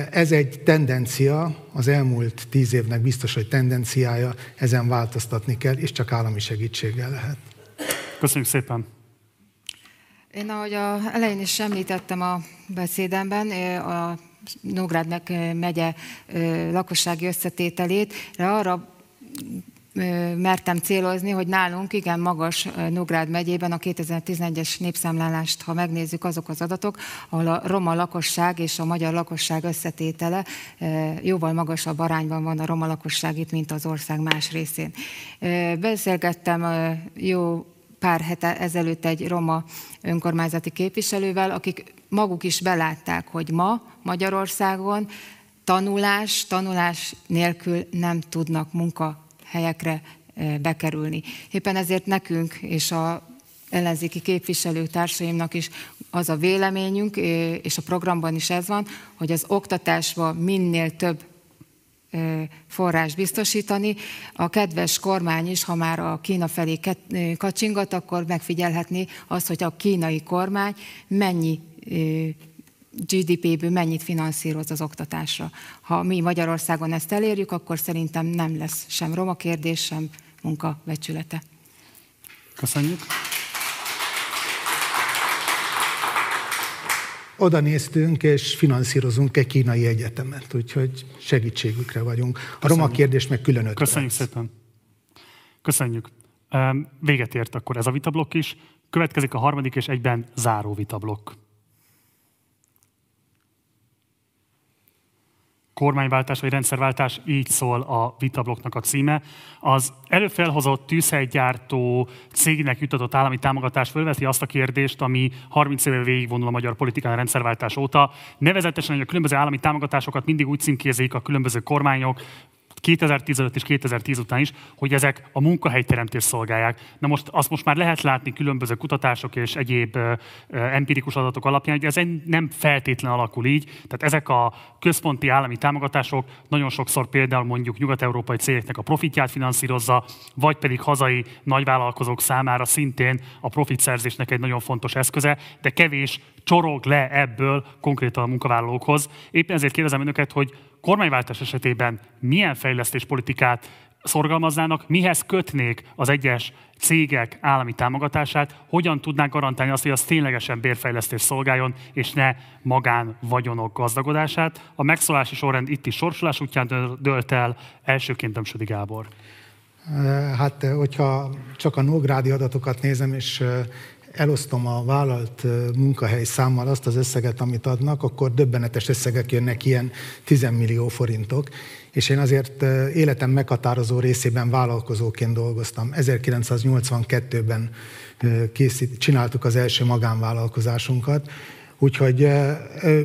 Ez egy tendencia, az elmúlt tíz évnek biztos, hogy tendenciája, ezen változtatni kell, és csak állami segítséggel lehet. Köszönjük szépen! Én ahogy a elején is említettem a beszédemben, a Nógrád megye lakossági összetételét, arra mertem célozni, hogy nálunk igen magas Nógrád megyében a 2011-es népszámlálást, ha megnézzük azok az adatok, ahol a roma lakosság és a magyar lakosság összetétele jóval magasabb arányban van a roma lakosság itt, mint az ország más részén. Beszélgettem jó pár hete ezelőtt egy roma önkormányzati képviselővel, akik maguk is belátták, hogy ma Magyarországon tanulás, tanulás nélkül nem tudnak munkahelyekre bekerülni. Éppen ezért nekünk és a ellenzéki képviselőtársaimnak is az a véleményünk, és a programban is ez van, hogy az oktatásba minél több forrás biztosítani. A kedves kormány is, ha már a Kína felé kacsingat, akkor megfigyelhetné azt, hogy a kínai kormány mennyi GDP-ből mennyit finanszíroz az oktatásra. Ha mi Magyarországon ezt elérjük, akkor szerintem nem lesz sem roma kérdés, sem munkabecsülete. Köszönjük. Oda néztünk, és finanszírozunk egy kínai egyetemet, úgyhogy segítségükre vagyunk. A Köszönjük. roma kérdés meg külön ötlet. Köszönjük szépen. Köszönjük. Véget ért akkor ez a vitablokk is. Következik a harmadik és egyben záró vitablokk. Kormányváltás vagy rendszerváltás, így szól a vitablokknak a címe. Az előfelhozott tűzhelygyártó cégnek jutatott állami támogatás fölveti azt a kérdést, ami 30 éve végigvonul a magyar politikán a rendszerváltás óta. Nevezetesen, hogy a különböző állami támogatásokat mindig úgy címkézik a különböző kormányok, 2015 és 2010 után is, hogy ezek a munkahelyteremtést szolgálják. Na most azt most már lehet látni különböző kutatások és egyéb empirikus adatok alapján, hogy ez nem feltétlen alakul így. Tehát ezek a központi állami támogatások nagyon sokszor például mondjuk nyugat-európai cégeknek a profitját finanszírozza, vagy pedig hazai nagyvállalkozók számára szintén a profitszerzésnek egy nagyon fontos eszköze, de kevés csorog le ebből konkrétan a munkavállalókhoz. Éppen ezért kérdezem önöket, hogy kormányváltás esetében milyen fejlesztéspolitikát szorgalmaznának, mihez kötnék az egyes cégek állami támogatását, hogyan tudnák garantálni azt, hogy az ténylegesen bérfejlesztés szolgáljon, és ne magán vagyonok gazdagodását. A megszólási sorrend itt is sorsolás útján dölt el, elsőként Dömsödi Gábor. Hát, hogyha csak a Nógrádi adatokat nézem, és elosztom a vállalt munkahely számmal azt az összeget, amit adnak, akkor döbbenetes összegek jönnek, ilyen 10 millió forintok. És én azért életem meghatározó részében vállalkozóként dolgoztam. 1982-ben készít, csináltuk az első magánvállalkozásunkat. Úgyhogy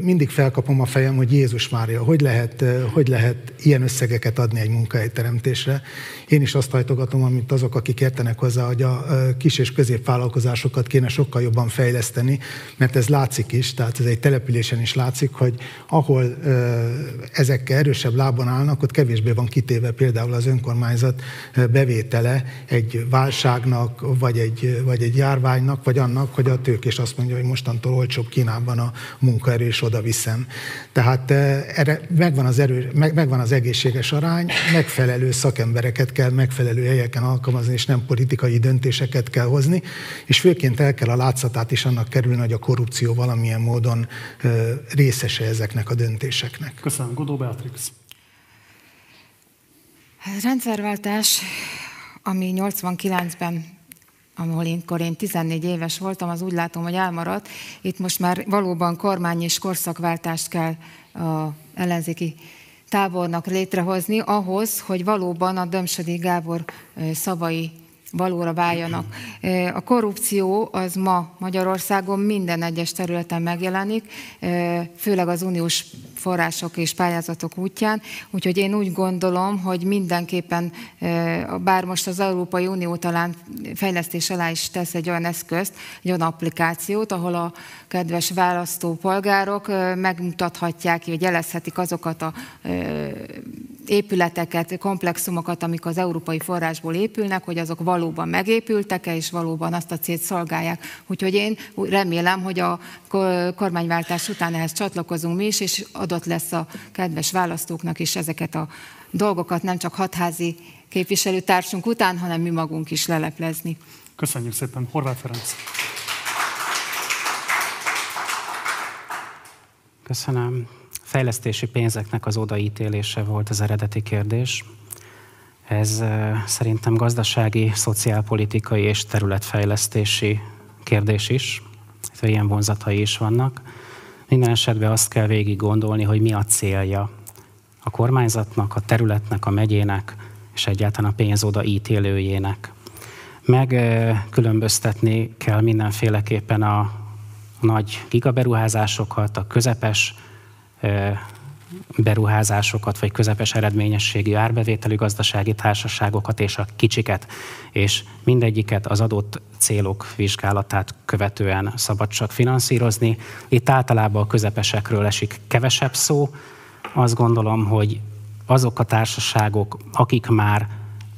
mindig felkapom a fejem, hogy Jézus Mária, hogy lehet, hogy lehet ilyen összegeket adni egy munkahelyteremtésre. Én is azt hajtogatom, amit azok, akik értenek hozzá, hogy a kis és középvállalkozásokat kéne sokkal jobban fejleszteni, mert ez látszik is, tehát ez egy településen is látszik, hogy ahol ezekkel erősebb lábon állnak, ott kevésbé van kitéve például az önkormányzat bevétele egy válságnak, vagy egy, vagy egy járványnak, vagy annak, hogy a tőkés azt mondja, hogy mostantól olcsóbb Kínában a munkaerő, és oda viszem. Tehát erre megvan az, erő, meg, megvan az egészséges arány, megfelelő szakembereket kell megfelelő helyeken alkalmazni, és nem politikai döntéseket kell hozni, és főként el kell a látszatát is annak kerülni, hogy a korrupció valamilyen módon részese ezeknek a döntéseknek. Köszönöm. Godó Beatrix. Hát rendszerváltás, ami 89-ben ahol én, én 14 éves voltam, az úgy látom, hogy elmaradt. Itt most már valóban kormány és korszakváltást kell a ellenzéki tábornak létrehozni ahhoz, hogy valóban a Dömsödi Gábor szavai valóra váljanak. A korrupció az ma Magyarországon minden egyes területen megjelenik, főleg az uniós források és pályázatok útján, úgyhogy én úgy gondolom, hogy mindenképpen, bár most az Európai Unió talán fejlesztés alá is tesz egy olyan eszközt, egy olyan applikációt, ahol a kedves választópolgárok megmutathatják, vagy jelezhetik azokat a épületeket, komplexumokat, amik az európai forrásból épülnek, hogy azok valóban megépültek-e, és valóban azt a célt szolgálják. Úgyhogy én remélem, hogy a kormányváltás után ehhez csatlakozunk mi is, és adott lesz a kedves választóknak is ezeket a dolgokat, nem csak hatházi képviselőtársunk után, hanem mi magunk is leleplezni. Köszönjük szépen, Horváth Ferenc. Köszönöm fejlesztési pénzeknek az odaítélése volt az eredeti kérdés. Ez szerintem gazdasági, szociálpolitikai és területfejlesztési kérdés is. Ilyen vonzatai is vannak. Minden esetben azt kell végig gondolni, hogy mi a célja a kormányzatnak, a területnek, a megyének, és egyáltalán a pénz odaítélőjének. Meg különböztetni kell mindenféleképpen a nagy gigaberuházásokat, a közepes beruházásokat, vagy közepes eredményességi árbevételű gazdasági társaságokat és a kicsiket, és mindegyiket az adott célok vizsgálatát követően szabad csak finanszírozni. Itt általában a közepesekről esik kevesebb szó. Azt gondolom, hogy azok a társaságok, akik már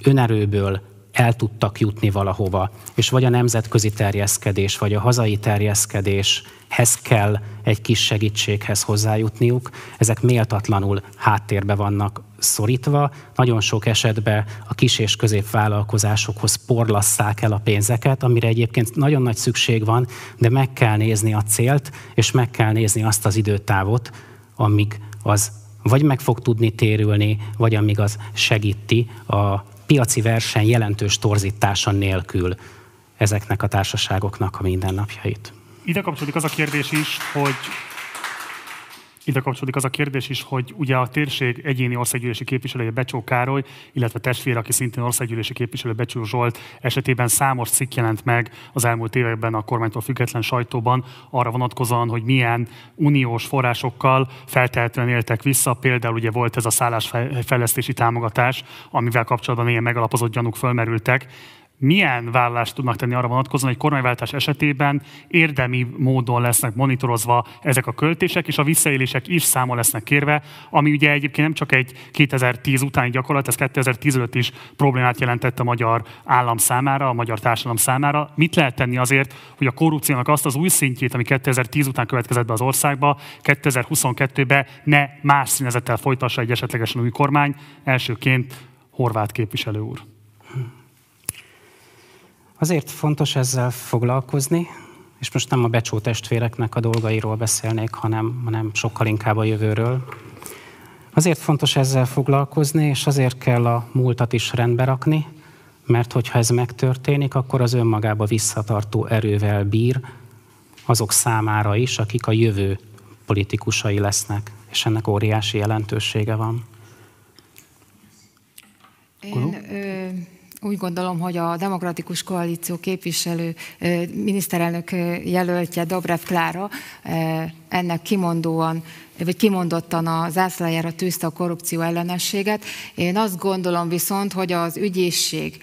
önerőből el tudtak jutni valahova, és vagy a nemzetközi terjeszkedés, vagy a hazai terjeszkedéshez kell egy kis segítséghez hozzájutniuk, ezek méltatlanul háttérbe vannak szorítva. Nagyon sok esetben a kis és középvállalkozásokhoz porlasszák el a pénzeket, amire egyébként nagyon nagy szükség van, de meg kell nézni a célt, és meg kell nézni azt az időtávot, amíg az vagy meg fog tudni térülni, vagy amíg az segíti a piaci verseny jelentős torzítása nélkül ezeknek a társaságoknak a mindennapjait. Ide kapcsolódik az a kérdés is, hogy ide kapcsolódik az a kérdés is, hogy ugye a térség egyéni országgyűlési képviselője Becsó Károly, illetve testvére, aki szintén országgyűlési képviselő Becsó Zsolt esetében számos cikk jelent meg az elmúlt években a kormánytól független sajtóban arra vonatkozóan, hogy milyen uniós forrásokkal feltehetően éltek vissza. Például ugye volt ez a szállásfejlesztési támogatás, amivel kapcsolatban ilyen megalapozott gyanúk fölmerültek milyen vállalást tudnak tenni arra vonatkozóan, hogy kormányváltás esetében érdemi módon lesznek monitorozva ezek a költések, és a visszaélések is számon lesznek kérve, ami ugye egyébként nem csak egy 2010 utáni gyakorlat, ez 2015 is problémát jelentett a magyar állam számára, a magyar társadalom számára. Mit lehet tenni azért, hogy a korrupciónak azt az új szintjét, ami 2010 után következett be az országba, 2022-ben ne más színezettel folytassa egy esetlegesen új kormány, elsőként Horváth képviselő úr. Azért fontos ezzel foglalkozni, és most nem a becsó testvéreknek a dolgairól beszélnék, hanem, hanem sokkal inkább a jövőről. Azért fontos ezzel foglalkozni, és azért kell a múltat is rendbe rakni, mert hogyha ez megtörténik, akkor az önmagába visszatartó erővel bír azok számára is, akik a jövő politikusai lesznek, és ennek óriási jelentősége van. Én, ö úgy gondolom, hogy a Demokratikus Koalíció képviselő miniszterelnök jelöltje Dobrev Klára ennek kimondóan vagy kimondottan a zászlajára tűzte a korrupció ellenességet. Én azt gondolom viszont, hogy az ügyészség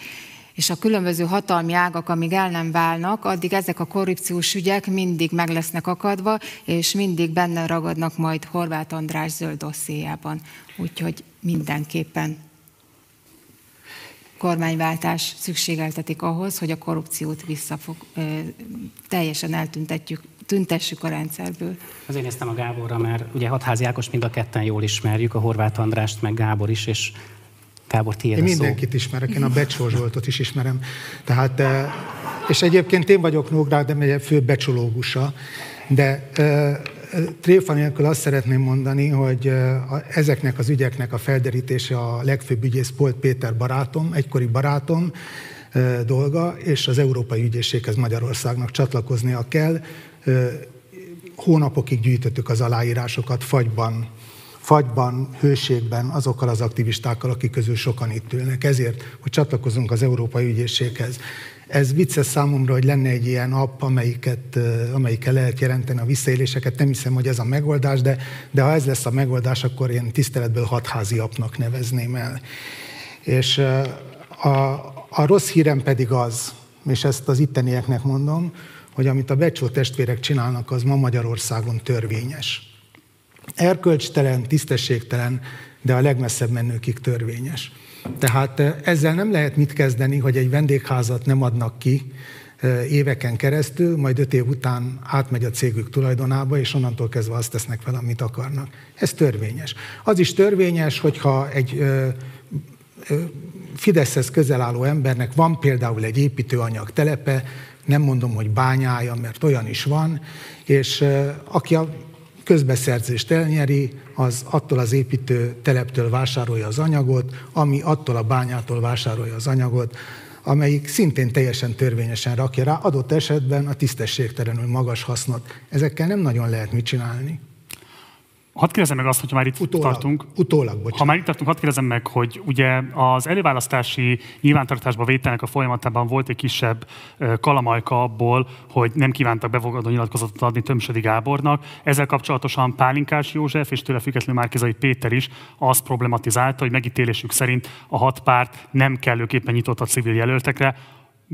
és a különböző hatalmi ágak, amíg el nem válnak, addig ezek a korrupciós ügyek mindig meg lesznek akadva, és mindig benne ragadnak majd Horváth András zöld dossziéjában. Úgyhogy mindenképpen kormányváltás szükségeltetik ahhoz, hogy a korrupciót visszafog, teljesen eltüntetjük, tüntessük a rendszerből. Azért néztem a Gáborra, mert ugye Hatházi Ákos mind a ketten jól ismerjük, a Horváth Andrást, meg Gábor is, és Gábor, tiéd Én mindenkit szó. ismerek, én a Becsó Zsoltot is ismerem. Tehát, és egyébként én vagyok Nógrád megye fő becsológusa, de tréfa nélkül azt szeretném mondani, hogy ezeknek az ügyeknek a felderítése a legfőbb ügyész Polt Péter barátom, egykori barátom dolga, és az Európai Ügyészséghez Magyarországnak csatlakoznia kell. Hónapokig gyűjtöttük az aláírásokat fagyban, fagyban, hőségben azokkal az aktivistákkal, akik közül sokan itt ülnek. Ezért, hogy csatlakozunk az Európai Ügyészséghez. Ez vicces számomra, hogy lenne egy ilyen app, amelyiket, amelyikkel lehet jelenteni a visszaéléseket. Nem hiszem, hogy ez a megoldás, de, de ha ez lesz a megoldás, akkor én tiszteletből hatházi appnak nevezném el. És a, a rossz hírem pedig az, és ezt az ittenieknek mondom, hogy amit a Becsó testvérek csinálnak, az ma Magyarországon törvényes. Erkölcstelen, tisztességtelen, de a legmesszebb menőkig törvényes. Tehát ezzel nem lehet mit kezdeni, hogy egy vendégházat nem adnak ki éveken keresztül, majd öt év után átmegy a cégük tulajdonába, és onnantól kezdve azt tesznek vele, amit akarnak. Ez törvényes. Az is törvényes, hogyha egy Fideszhez közel álló embernek van például egy építőanyag telepe, nem mondom, hogy bányája, mert olyan is van, és aki a közbeszerzést elnyeri, az attól az építő teleptől vásárolja az anyagot, ami attól a bányától vásárolja az anyagot, amelyik szintén teljesen törvényesen rakja rá, adott esetben a tisztességtelenül magas hasznot. Ezekkel nem nagyon lehet mit csinálni. Hadd kérdezem meg azt, hogyha már itt utólag, tartunk. Utólag, bocsánat. Ha már itt tartunk, hadd kérdezem meg, hogy ugye az előválasztási nyilvántartásba vételnek a folyamatában volt egy kisebb kalamajka abból, hogy nem kívántak befogadó nyilatkozatot adni Tömsödi Gábornak. Ezzel kapcsolatosan Pálinkás József és tőle függetlenül Márkizai Péter is azt problematizálta, hogy megítélésük szerint a hat párt nem kellőképpen nyitott a civil jelöltekre,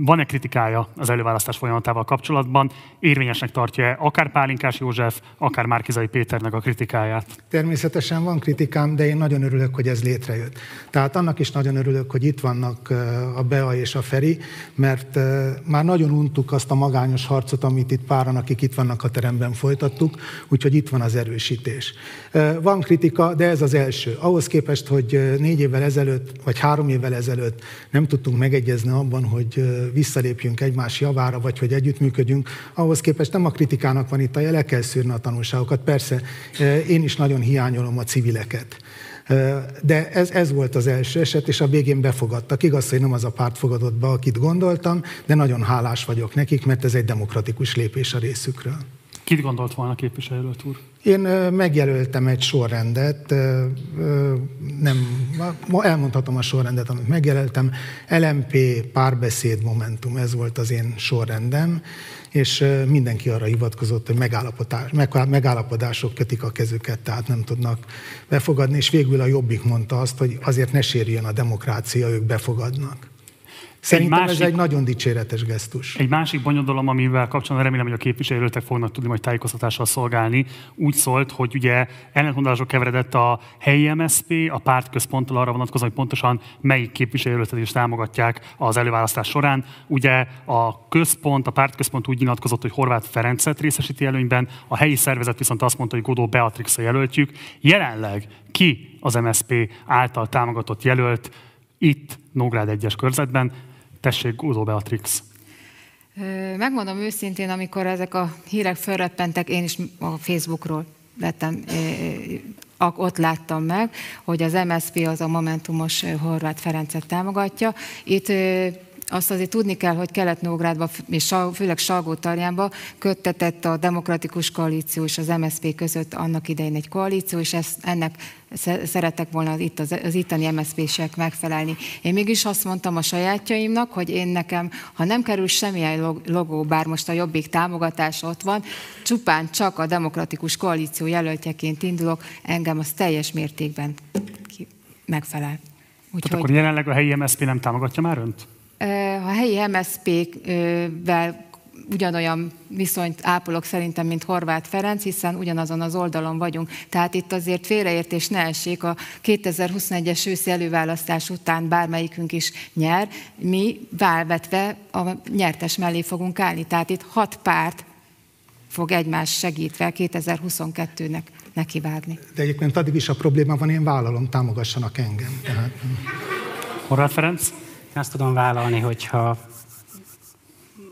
van-e kritikája az előválasztás folyamatával kapcsolatban? Érvényesnek tartja-e akár Pálinkás József, akár Márkizai Péternek a kritikáját? Természetesen van kritikám, de én nagyon örülök, hogy ez létrejött. Tehát annak is nagyon örülök, hogy itt vannak a Bea és a Feri, mert már nagyon untuk azt a magányos harcot, amit itt páran, akik itt vannak a teremben folytattuk, úgyhogy itt van az erősítés. Van kritika, de ez az első. Ahhoz képest, hogy négy évvel ezelőtt, vagy három évvel ezelőtt nem tudtunk megegyezni abban, hogy visszalépjünk egymás javára, vagy hogy együttműködjünk, ahhoz képest nem a kritikának van itt a jele, kell szűrni a tanulságokat. Persze, én is nagyon hiányolom a civileket. De ez, ez volt az első eset, és a végén befogadtak. Igaz, hogy nem az a párt fogadott be, akit gondoltam, de nagyon hálás vagyok nekik, mert ez egy demokratikus lépés a részükről. Kit gondolt volna képviselőt úr? Én megjelöltem egy sorrendet, nem, elmondhatom a sorrendet, amit megjelöltem. LMP, párbeszéd, Momentum, ez volt az én sorrendem, és mindenki arra hivatkozott, hogy megállapodás, megállapodások kötik a kezüket, tehát nem tudnak befogadni, és végül a Jobbik mondta azt, hogy azért ne sérüljön a demokrácia, ők befogadnak. Szerintem egy másik, ez egy nagyon dicséretes gesztus. Egy másik bonyodalom, amivel kapcsolatban remélem, hogy a képviselőtek fognak tudni majd tájékoztatással szolgálni, úgy szólt, hogy ugye ellentmondások keveredett a helyi MSZP, a pártközponttal arra vonatkozóan, hogy pontosan melyik képviselőtet is támogatják az előválasztás során. Ugye a központ, a pártközpont úgy nyilatkozott, hogy Horváth Ferencet részesíti előnyben, a helyi szervezet viszont azt mondta, hogy Godó Beatrix a jelöltjük. Jelenleg ki az MSZP által támogatott jelölt itt Nógrád egyes körzetben, Tessék, Gúzó Beatrix. Megmondom őszintén, amikor ezek a hírek fölreppentek, én is a Facebookról lettem, ott láttam meg, hogy az MSZP az a Momentumos Horváth Ferencet támogatja. Itt azt azért tudni kell, hogy Kelet-Nógrádban és főleg Salgó-Tarjánban köttetett a Demokratikus Koalíció és az MSZP között annak idején egy koalíció, és ezt, ennek szeretek volna itt az, az itteni MSZP-sek megfelelni. Én mégis azt mondtam a sajátjaimnak, hogy én nekem, ha nem kerül semmilyen logó, bár most a Jobbik támogatás ott van, csupán csak a Demokratikus Koalíció jelöltjeként indulok, engem az teljes mértékben megfelel. Úgyhogy... Tehát akkor jelenleg a helyi MSZP nem támogatja már önt? A helyi MSZP-vel ugyanolyan viszonyt ápolok szerintem, mint Horváth Ferenc, hiszen ugyanazon az oldalon vagyunk. Tehát itt azért félreértés ne essék, a 2021-es őszi előválasztás után bármelyikünk is nyer, mi válvetve a nyertes mellé fogunk állni. Tehát itt hat párt fog egymás segítve 2022-nek nekivágni. De egyébként addig is a probléma van, én vállalom, támogassanak engem. Tehát... Horváth Ferenc? Azt tudom vállalni, hogyha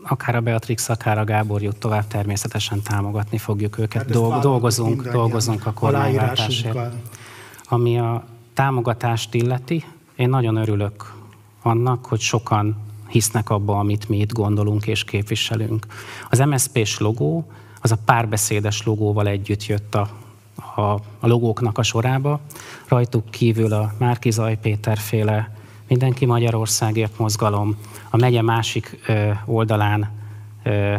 akár a Beatrix, akár a Gábor jut tovább, természetesen támogatni fogjuk őket. Hát Dolg, dolgozunk, dolgozunk a kormányváltásért. Ami a támogatást illeti, én nagyon örülök annak, hogy sokan hisznek abba, amit mi itt gondolunk és képviselünk. Az MSZP-s logó, az a párbeszédes logóval együtt jött a, a, a logóknak a sorába. Rajtuk kívül a Márki Zaj Péter féle Mindenki Magyarországért mozgalom, a megye másik ö, oldalán ö,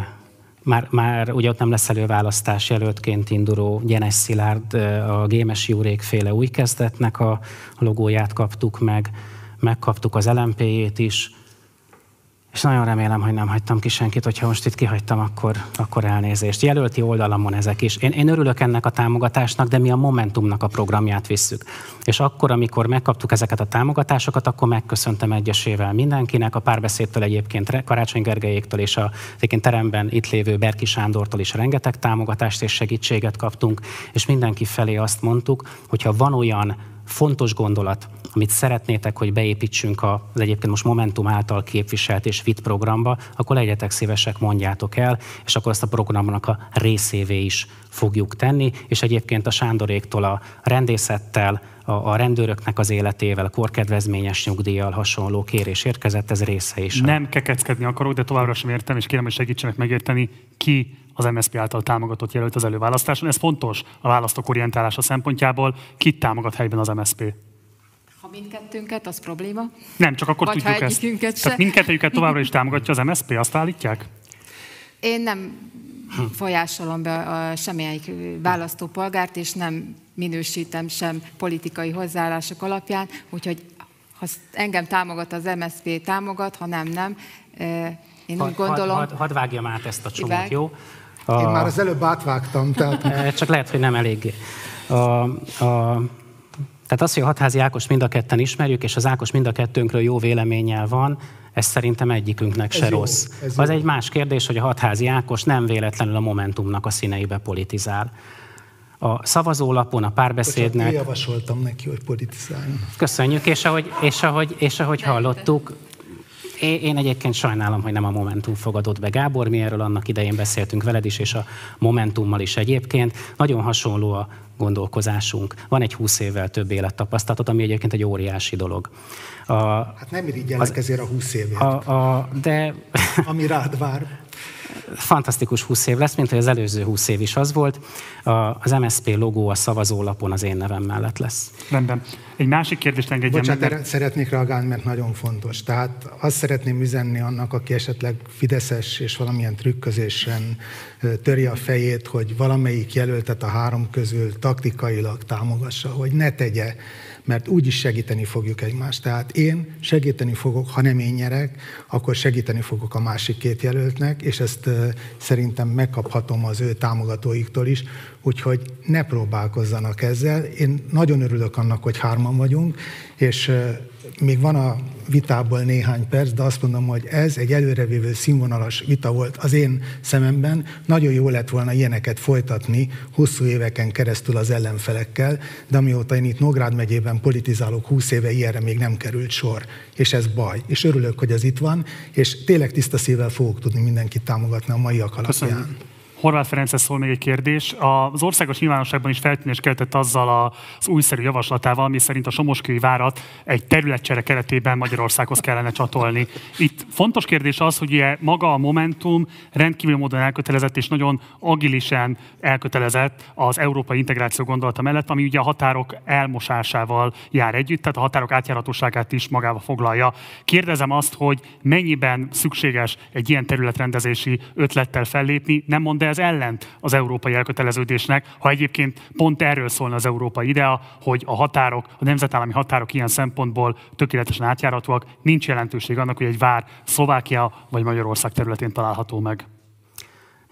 már, már ugye ott nem lesz előválasztás jelöltként induló Gyenes Szilárd, a Gémes Júrék féle új kezdetnek a logóját kaptuk meg, megkaptuk az LMP-jét is, és nagyon remélem, hogy nem hagytam ki senkit, hogyha most itt kihagytam, akkor, akkor elnézést. Jelölti oldalamon ezek is. Én, én örülök ennek a támogatásnak, de mi a Momentumnak a programját visszük. És akkor, amikor megkaptuk ezeket a támogatásokat, akkor megköszöntem egyesével mindenkinek, a párbeszédtől egyébként Karácsony Gergelyéktől és a egyébként teremben itt lévő Berki Sándortól is rengeteg támogatást és segítséget kaptunk, és mindenki felé azt mondtuk, hogyha van olyan fontos gondolat, amit szeretnétek, hogy beépítsünk az egyébként most Momentum által képviselt és FIT programba, akkor legyetek szívesek, mondjátok el, és akkor azt a programnak a részévé is fogjuk tenni, és egyébként a Sándoréktól a rendészettel, a rendőröknek az életével, a korkedvezményes nyugdíjjal hasonló kérés érkezett, ez része is. Nem kekeckedni akarok, de továbbra sem értem, és kérem, hogy segítsenek megérteni, ki az MSZP által támogatott jelölt az előválasztáson. Ez fontos a választók orientálása szempontjából. Kit támogat helyben az MSZP? Ha mindkettőnket, az probléma. Nem, csak akkor Vagy tudjuk ezt. Se. Tehát mindkettőjüket továbbra is támogatja az MSZP, azt állítják? Én nem folyásolom be a semmelyik választópolgárt, és nem minősítem sem politikai hozzáállások alapján, úgyhogy ha engem támogat az MSZP, támogat, ha nem, nem. Én had, úgy gondolom... Hadd had, had vágjam át ezt a csomót, jó? A, Én már az előbb átvágtam, tehát... Csak lehet, hogy nem eléggé. A, a, tehát az, hogy a hatházi Ákos mind a ketten ismerjük, és az Ákos mind a kettőnkről jó véleménnyel van, ez szerintem egyikünknek se ez rossz. Jó, az jó. egy más kérdés, hogy a hatházi Ákos nem véletlenül a Momentumnak a színeibe politizál. A szavazólapon, a párbeszédnek... Én javasoltam neki, hogy politizáljon. Köszönjük, és ahogy, és ahogy, és ahogy hallottuk, én egyébként sajnálom, hogy nem a Momentum fogadott be Gábor, mi erről annak idején beszéltünk veled is, és a Momentummal is egyébként. Nagyon hasonló a gondolkozásunk. Van egy 20 évvel több élettapasztalatot, ami egyébként egy óriási dolog. A, hát nem irigyelek ezért a 20 évért. A, a, de... ami rád vár fantasztikus 20 év lesz, mint hogy az előző 20 év is az volt. Az MSP logó a szavazólapon az én nevem mellett lesz. Rendben. Egy másik kérdést engedjen Bocsánat, meg. szeretnék reagálni, mert nagyon fontos. Tehát azt szeretném üzenni annak, aki esetleg fideszes és valamilyen trükközésen töri a fejét, hogy valamelyik jelöltet a három közül taktikailag támogassa, hogy ne tegye mert úgy is segíteni fogjuk egymást. Tehát én segíteni fogok, ha nem én nyerek, akkor segíteni fogok a másik két jelöltnek, és ezt szerintem megkaphatom az ő támogatóiktól is, úgyhogy ne próbálkozzanak ezzel. Én nagyon örülök annak, hogy hárman vagyunk, és még van a vitából néhány perc, de azt mondom, hogy ez egy előrevívő színvonalas vita volt az én szememben. Nagyon jó lett volna ilyeneket folytatni hosszú éveken keresztül az ellenfelekkel, de amióta én itt Nógrád megyében politizálok 20 éve, ilyenre még nem került sor. És ez baj. És örülök, hogy ez itt van, és tényleg tiszta szívvel fogok tudni mindenkit támogatni a maiak alapján. Köszönöm. Horváth Ferences szól még egy kérdés. Az országos nyilvánosságban is feltűnés keltett azzal az újszerű javaslatával, ami szerint a Somoskői várat egy területcsere keretében Magyarországhoz kellene csatolni. Itt fontos kérdés az, hogy ugye maga a Momentum rendkívül módon elkötelezett és nagyon agilisen elkötelezett az európai integráció gondolata mellett, ami ugye a határok elmosásával jár együtt, tehát a határok átjáratóságát is magába foglalja. Kérdezem azt, hogy mennyiben szükséges egy ilyen területrendezési ötlettel fellépni, nem mond ez ellent az európai elköteleződésnek, ha egyébként pont erről szólna az európai idea, hogy a határok, a nemzetállami határok ilyen szempontból tökéletesen átjáratóak, nincs jelentőség annak, hogy egy vár Szlovákia vagy Magyarország területén található meg.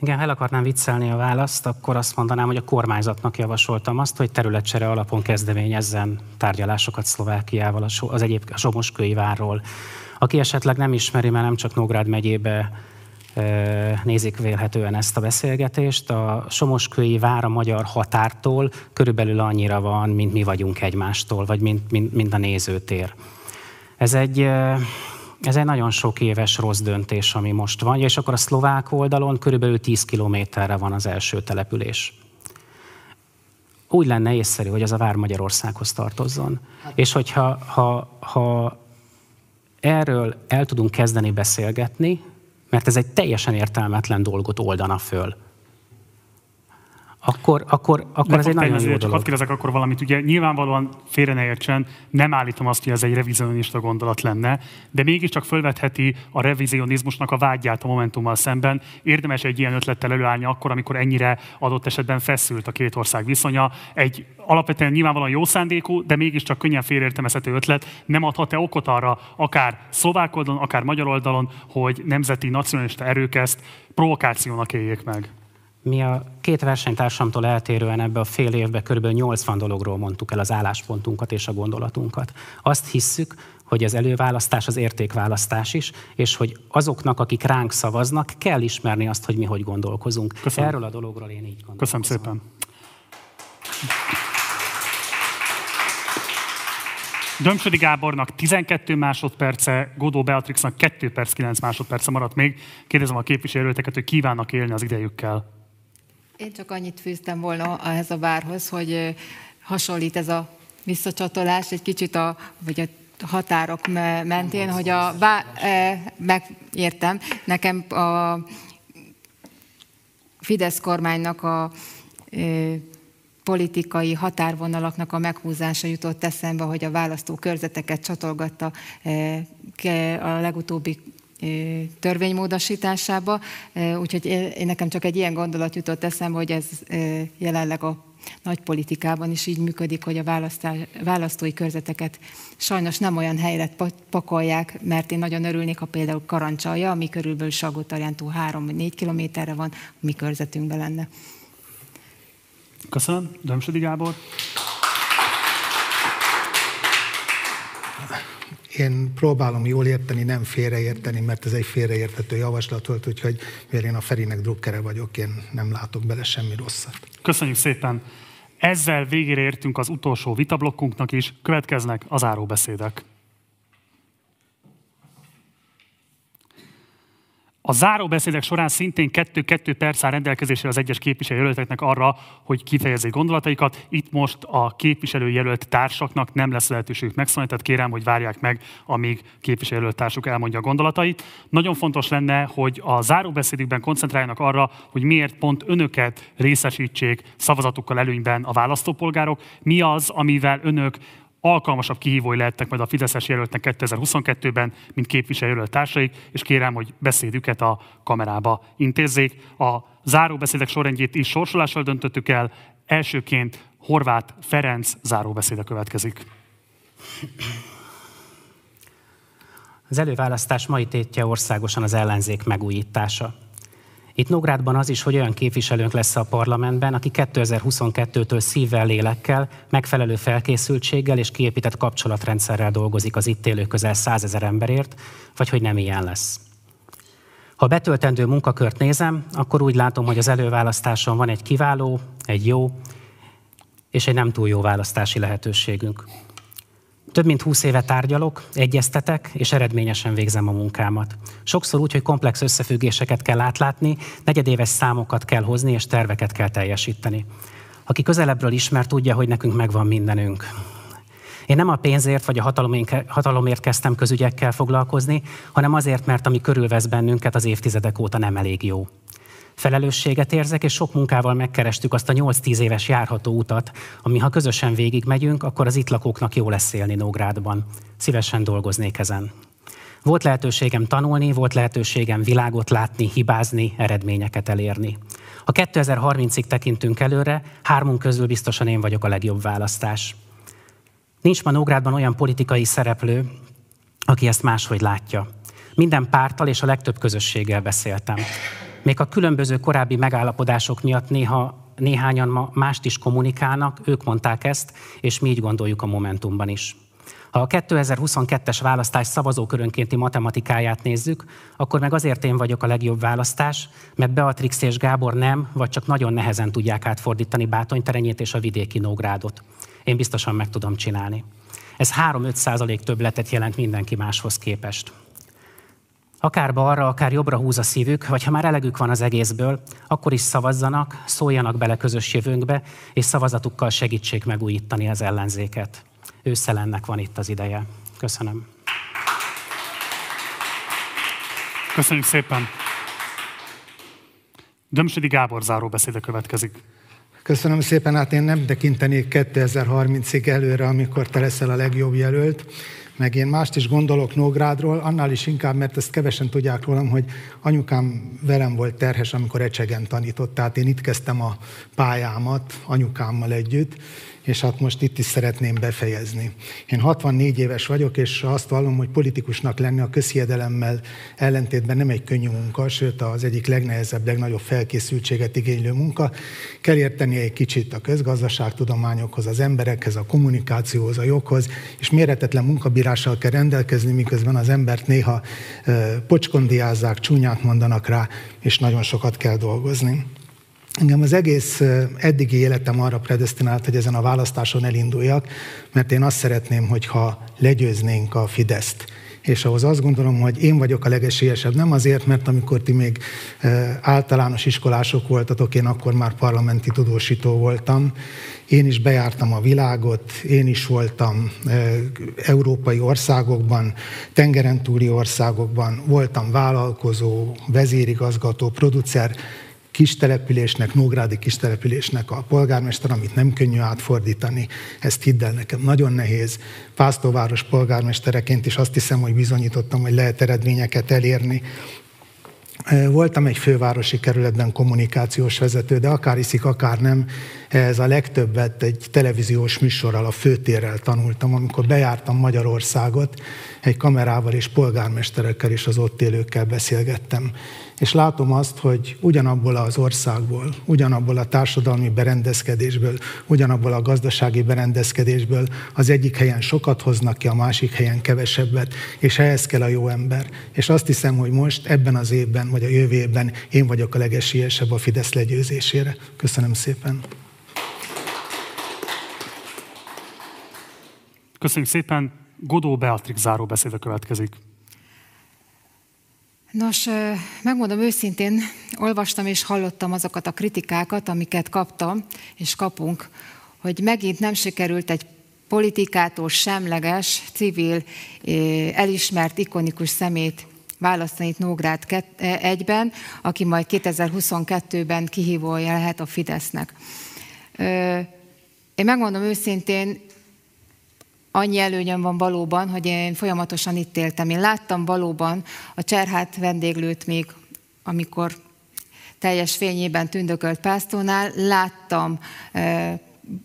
Igen, ha el akarnám viccelni a választ, akkor azt mondanám, hogy a kormányzatnak javasoltam azt, hogy területcsere alapon kezdeményezzen tárgyalásokat Szlovákiával az egyéb a Somoskői várról. Aki esetleg nem ismeri, mert nem csak Nógrád megyébe nézik vélhetően ezt a beszélgetést. A Somoskői vár a magyar határtól körülbelül annyira van, mint mi vagyunk egymástól, vagy mint, mint, mint a nézőtér. Ez egy, ez egy nagyon sok éves rossz döntés, ami most van, és akkor a szlovák oldalon körülbelül 10 kilométerre van az első település. Úgy lenne észszerű, hogy ez a vár Magyarországhoz tartozzon. Hát. És hogyha ha, ha erről el tudunk kezdeni beszélgetni, mert ez egy teljesen értelmetlen dolgot oldana föl akkor, akkor, akkor ez egy nagyon jó dolog. Hadd akkor valamit, ugye nyilvánvalóan félre ne értsen, nem állítom azt, hogy ez egy revizionista gondolat lenne, de mégiscsak fölvetheti a revizionizmusnak a vágyát a Momentummal szemben. Érdemes egy ilyen ötlettel előállni akkor, amikor ennyire adott esetben feszült a két ország viszonya. Egy alapvetően nyilvánvalóan jó szándékú, de mégiscsak könnyen félreértelmezhető ötlet nem adhat-e okot arra, akár szlovák oldalon, akár magyar oldalon, hogy nemzeti nacionalista erők ezt provokációnak éljék meg? Mi a két versenytársamtól eltérően ebbe a fél évbe kb. 80 dologról mondtuk el az álláspontunkat és a gondolatunkat. Azt hisszük, hogy az előválasztás az értékválasztás is, és hogy azoknak, akik ránk szavaznak, kell ismerni azt, hogy mi hogy gondolkozunk. Köszönöm. Erről a dologról én így gondolom. Köszönöm szépen. Dömsödi Gábornak 12 másodperce, Godó Beatrixnak 2 perc 9 másodperce maradt még. Kérdezem a képviselőteket, hogy kívánnak élni az idejükkel. Én csak annyit fűztem volna ehhez a várhoz, hogy hasonlít ez a visszacsatolás egy kicsit a, vagy a határok mentén, hogy a vá, megértem, nekem a Fidesz kormánynak a politikai határvonalaknak a meghúzása jutott eszembe, hogy a választó körzeteket csatolgatta a legutóbbi törvénymódosításába. Úgyhogy én, nekem csak egy ilyen gondolat jutott eszembe, hogy ez jelenleg a nagy politikában is így működik, hogy a választói körzeteket sajnos nem olyan helyre pakolják, mert én nagyon örülnék, ha például Karancsalja, ami körülbelül Salgótarjántól 3-4 kilométerre van, mi körzetünkben lenne. Köszönöm. Dömsödi Gábor. Én próbálom jól érteni, nem félreérteni, mert ez egy félreértető javaslat volt, úgyhogy mivel én a Ferinek drukkere vagyok, én nem látok bele semmi rosszat. Köszönjük szépen! Ezzel végére értünk az utolsó vitablokkunknak is, következnek az áróbeszédek. A záróbeszédek során szintén kettő-kettő perc áll rendelkezésre az egyes képviselőjelölteknek arra, hogy kifejezzék gondolataikat. Itt most a képviselőjelölt társaknak nem lesz lehetőségük megszólni, tehát kérem, hogy várják meg, amíg képviselőjelölt társuk elmondja a gondolatait. Nagyon fontos lenne, hogy a záróbeszédükben koncentráljanak arra, hogy miért pont önöket részesítsék szavazatukkal előnyben a választópolgárok, mi az, amivel önök alkalmasabb kihívói lehetnek majd a Fideszes jelöltnek 2022-ben, mint képviselőjelölt társaik, és kérem, hogy beszédüket a kamerába intézzék. A záróbeszédek sorrendjét is sorsolással döntöttük el. Elsőként Horváth Ferenc záróbeszéde következik. Az előválasztás mai tétje országosan az ellenzék megújítása. Itt Nógrádban az is, hogy olyan képviselőnk lesz a parlamentben, aki 2022-től szívvel, lélekkel, megfelelő felkészültséggel és kiépített kapcsolatrendszerrel dolgozik az itt élő közel százezer emberért, vagy hogy nem ilyen lesz. Ha betöltendő munkakört nézem, akkor úgy látom, hogy az előválasztáson van egy kiváló, egy jó és egy nem túl jó választási lehetőségünk. Több mint 20 éve tárgyalok, egyeztetek, és eredményesen végzem a munkámat. Sokszor úgy, hogy komplex összefüggéseket kell átlátni, negyedéves számokat kell hozni, és terveket kell teljesíteni. Aki közelebbről ismer, tudja, hogy nekünk megvan mindenünk. Én nem a pénzért vagy a hatalomért kezdtem közügyekkel foglalkozni, hanem azért, mert ami körülvesz bennünket az évtizedek óta nem elég jó. Felelősséget érzek, és sok munkával megkerestük azt a 8-10 éves járható utat, ami ha közösen végigmegyünk, akkor az itt lakóknak jó lesz élni Nógrádban. Szívesen dolgoznék ezen. Volt lehetőségem tanulni, volt lehetőségem világot látni, hibázni, eredményeket elérni. Ha 2030-ig tekintünk előre, hármunk közül biztosan én vagyok a legjobb választás. Nincs ma Nógrádban olyan politikai szereplő, aki ezt máshogy látja. Minden pártal és a legtöbb közösséggel beszéltem. Még a különböző korábbi megállapodások miatt néha néhányan ma mást is kommunikálnak, ők mondták ezt, és mi így gondoljuk a Momentumban is. Ha a 2022-es választás szavazókörönkénti matematikáját nézzük, akkor meg azért én vagyok a legjobb választás, mert Beatrix és Gábor nem, vagy csak nagyon nehezen tudják átfordítani Bátonyterenyét és a vidéki Nógrádot. Én biztosan meg tudom csinálni. Ez 3-5 százalék többletet jelent mindenki máshoz képest. Akár balra, akár jobbra húz a szívük, vagy ha már elegük van az egészből, akkor is szavazzanak, szóljanak bele közös jövőnkbe, és szavazatukkal segítsék megújítani az ellenzéket. Ősszel ennek van itt az ideje. Köszönöm. Köszönjük szépen. Dömsödi Gábor záró beszéde következik. Köszönöm szépen, hát én nem tekintenék 2030-ig előre, amikor te leszel a legjobb jelölt, meg én mást is gondolok Nógrádról, annál is inkább, mert ezt kevesen tudják rólam, hogy anyukám velem volt terhes, amikor ecsegen tanított, tehát én itt kezdtem a pályámat anyukámmal együtt, és hát most itt is szeretném befejezni. Én 64 éves vagyok, és azt vallom, hogy politikusnak lenni a közhiedelemmel ellentétben nem egy könnyű munka, sőt az egyik legnehezebb, legnagyobb felkészültséget igénylő munka. Kell érteni egy kicsit a közgazdaságtudományokhoz, az emberekhez, a kommunikációhoz, a joghoz, és méretetlen munkabírással kell rendelkezni, miközben az embert néha pocskondiázzák, csúnyát mondanak rá, és nagyon sokat kell dolgozni. Engem az egész eddigi életem arra predestinált, hogy ezen a választáson elinduljak, mert én azt szeretném, hogyha legyőznénk a Fideszt. És ahhoz azt gondolom, hogy én vagyok a legesélyesebb. Nem azért, mert amikor ti még általános iskolások voltatok, én akkor már parlamenti tudósító voltam. Én is bejártam a világot, én is voltam európai országokban, tengeren túli országokban, voltam vállalkozó, vezérigazgató, producer, kistelepülésnek, Nógrádi kistelepülésnek a polgármester, amit nem könnyű átfordítani, ezt hidd el nekem, nagyon nehéz. Pásztóváros polgármestereként is azt hiszem, hogy bizonyítottam, hogy lehet eredményeket elérni. Voltam egy fővárosi kerületben kommunikációs vezető, de akár iszik, akár nem, ez a legtöbbet egy televíziós műsorral, a főtérrel tanultam, amikor bejártam Magyarországot, egy kamerával és polgármesterekkel és az ott élőkkel beszélgettem és látom azt, hogy ugyanabból az országból, ugyanabból a társadalmi berendezkedésből, ugyanabból a gazdasági berendezkedésből az egyik helyen sokat hoznak ki, a másik helyen kevesebbet, és ehhez kell a jó ember. És azt hiszem, hogy most ebben az évben, vagy a jövő én vagyok a legesélyesebb a Fidesz legyőzésére. Köszönöm szépen. Köszönjük szépen. Godó Beatrix záró beszéde következik. Nos, megmondom őszintén, olvastam és hallottam azokat a kritikákat, amiket kaptam és kapunk, hogy megint nem sikerült egy politikától semleges, civil, elismert, ikonikus szemét választani itt Nógrád egyben, aki majd 2022-ben kihívója lehet a Fidesznek. Én megmondom őszintén, annyi előnyöm van valóban, hogy én folyamatosan itt éltem. Én láttam valóban a Cserhát vendéglőt még, amikor teljes fényében tündökölt pásztónál, láttam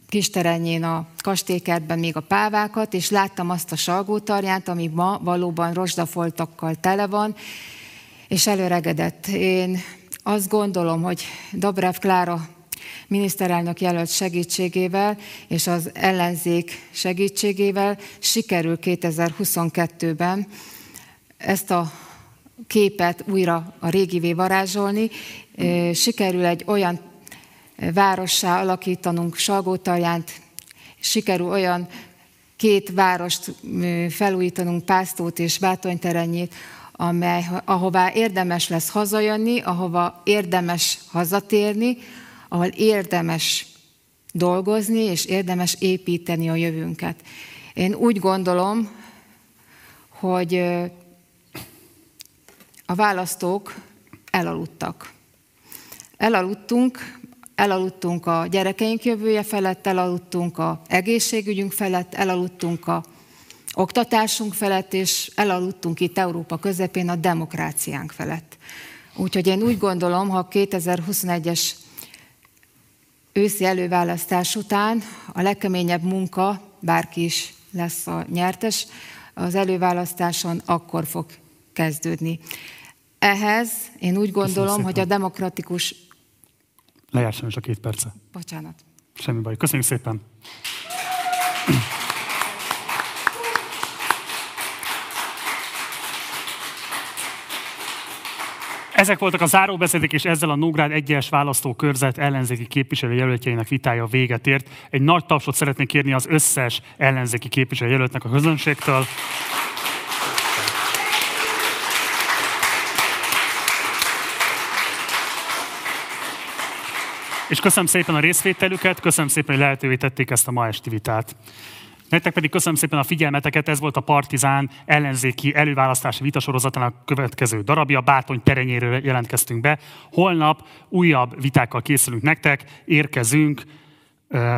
Kisterenyén a kastélykertben még a pávákat, és láttam azt a salgótarját, ami ma valóban rozsdafoltakkal tele van, és előregedett. Én azt gondolom, hogy Dobrev Klára miniszterelnök jelölt segítségével és az ellenzék segítségével sikerül 2022-ben ezt a képet újra a régivé varázsolni. Sikerül egy olyan várossá alakítanunk Salgótarjánt, sikerül olyan két várost felújítanunk, Pásztót és Bátonyterenyét, amely, ahová érdemes lesz hazajönni, ahova érdemes hazatérni, ahol érdemes dolgozni, és érdemes építeni a jövőnket. Én úgy gondolom, hogy a választók elaludtak. Elaludtunk, elaludtunk a gyerekeink jövője felett, elaludtunk a egészségügyünk felett, elaludtunk a oktatásunk felett, és elaludtunk itt Európa közepén a demokráciánk felett. Úgyhogy én úgy gondolom, ha 2021-es őszi előválasztás után a legkeményebb munka, bárki is lesz a nyertes, az előválasztáson akkor fog kezdődni. Ehhez én úgy gondolom, hogy a demokratikus... Lejárt a két perce. Bocsánat. Semmi baj. Köszönjük szépen. Ezek voltak a záróbeszédek, és ezzel a Nógrád egyes választókörzet ellenzéki képviselőjelöltjeinek vitája véget ért. Egy nagy tapsot szeretnék kérni az összes ellenzéki képviselőjelöltnek a közönségtől. És köszönöm szépen a részvételüket, köszönöm szépen, hogy lehetővé tették ezt a ma esti vitát. Nektek pedig köszönöm szépen a figyelmeteket, ez volt a Partizán ellenzéki előválasztási vitasorozatának következő darabja, Bátony terenyéről jelentkeztünk be. Holnap újabb vitákkal készülünk nektek, érkezünk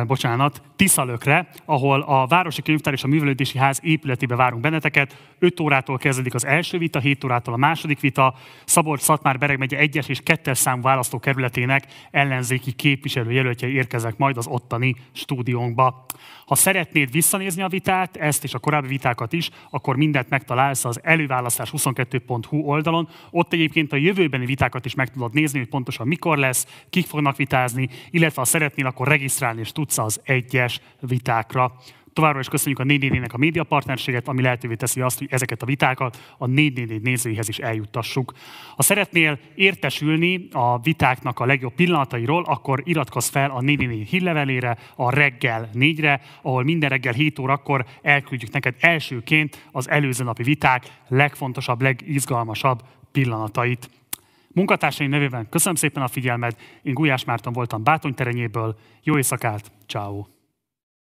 bocsánat, Tiszalökre, ahol a Városi Könyvtár és a Művelődési Ház épületébe várunk benneteket. 5 órától kezdődik az első vita, 7 órától a második vita. Szabolcs Szatmár Bereg megye 1-es és 2-es számú választókerületének ellenzéki képviselőjelöltjei érkeznek majd az ottani stúdiónkba. Ha szeretnéd visszanézni a vitát, ezt és a korábbi vitákat is, akkor mindent megtalálsz az előválasztás22.hu oldalon. Ott egyébként a jövőbeni vitákat is meg tudod nézni, hogy pontosan mikor lesz, kik fognak vitázni, illetve ha szeretnél, akkor regisztrálni és tudsz az egyes vitákra. Továbbra is köszönjük a 444-nek a média partnerséget, ami lehetővé teszi azt, hogy ezeket a vitákat a 444 nézőihez is eljuttassuk. Ha szeretnél értesülni a vitáknak a legjobb pillanatairól, akkor iratkozz fel a 444 hírlevelére, a reggel 4-re, ahol minden reggel 7 órakor elküldjük neked elsőként az előző napi viták legfontosabb, legizgalmasabb pillanatait. Munkatársaim nevében köszönöm szépen a figyelmet, én Gulyás Márton voltam Bátony terenyéből, jó éjszakát, ciao.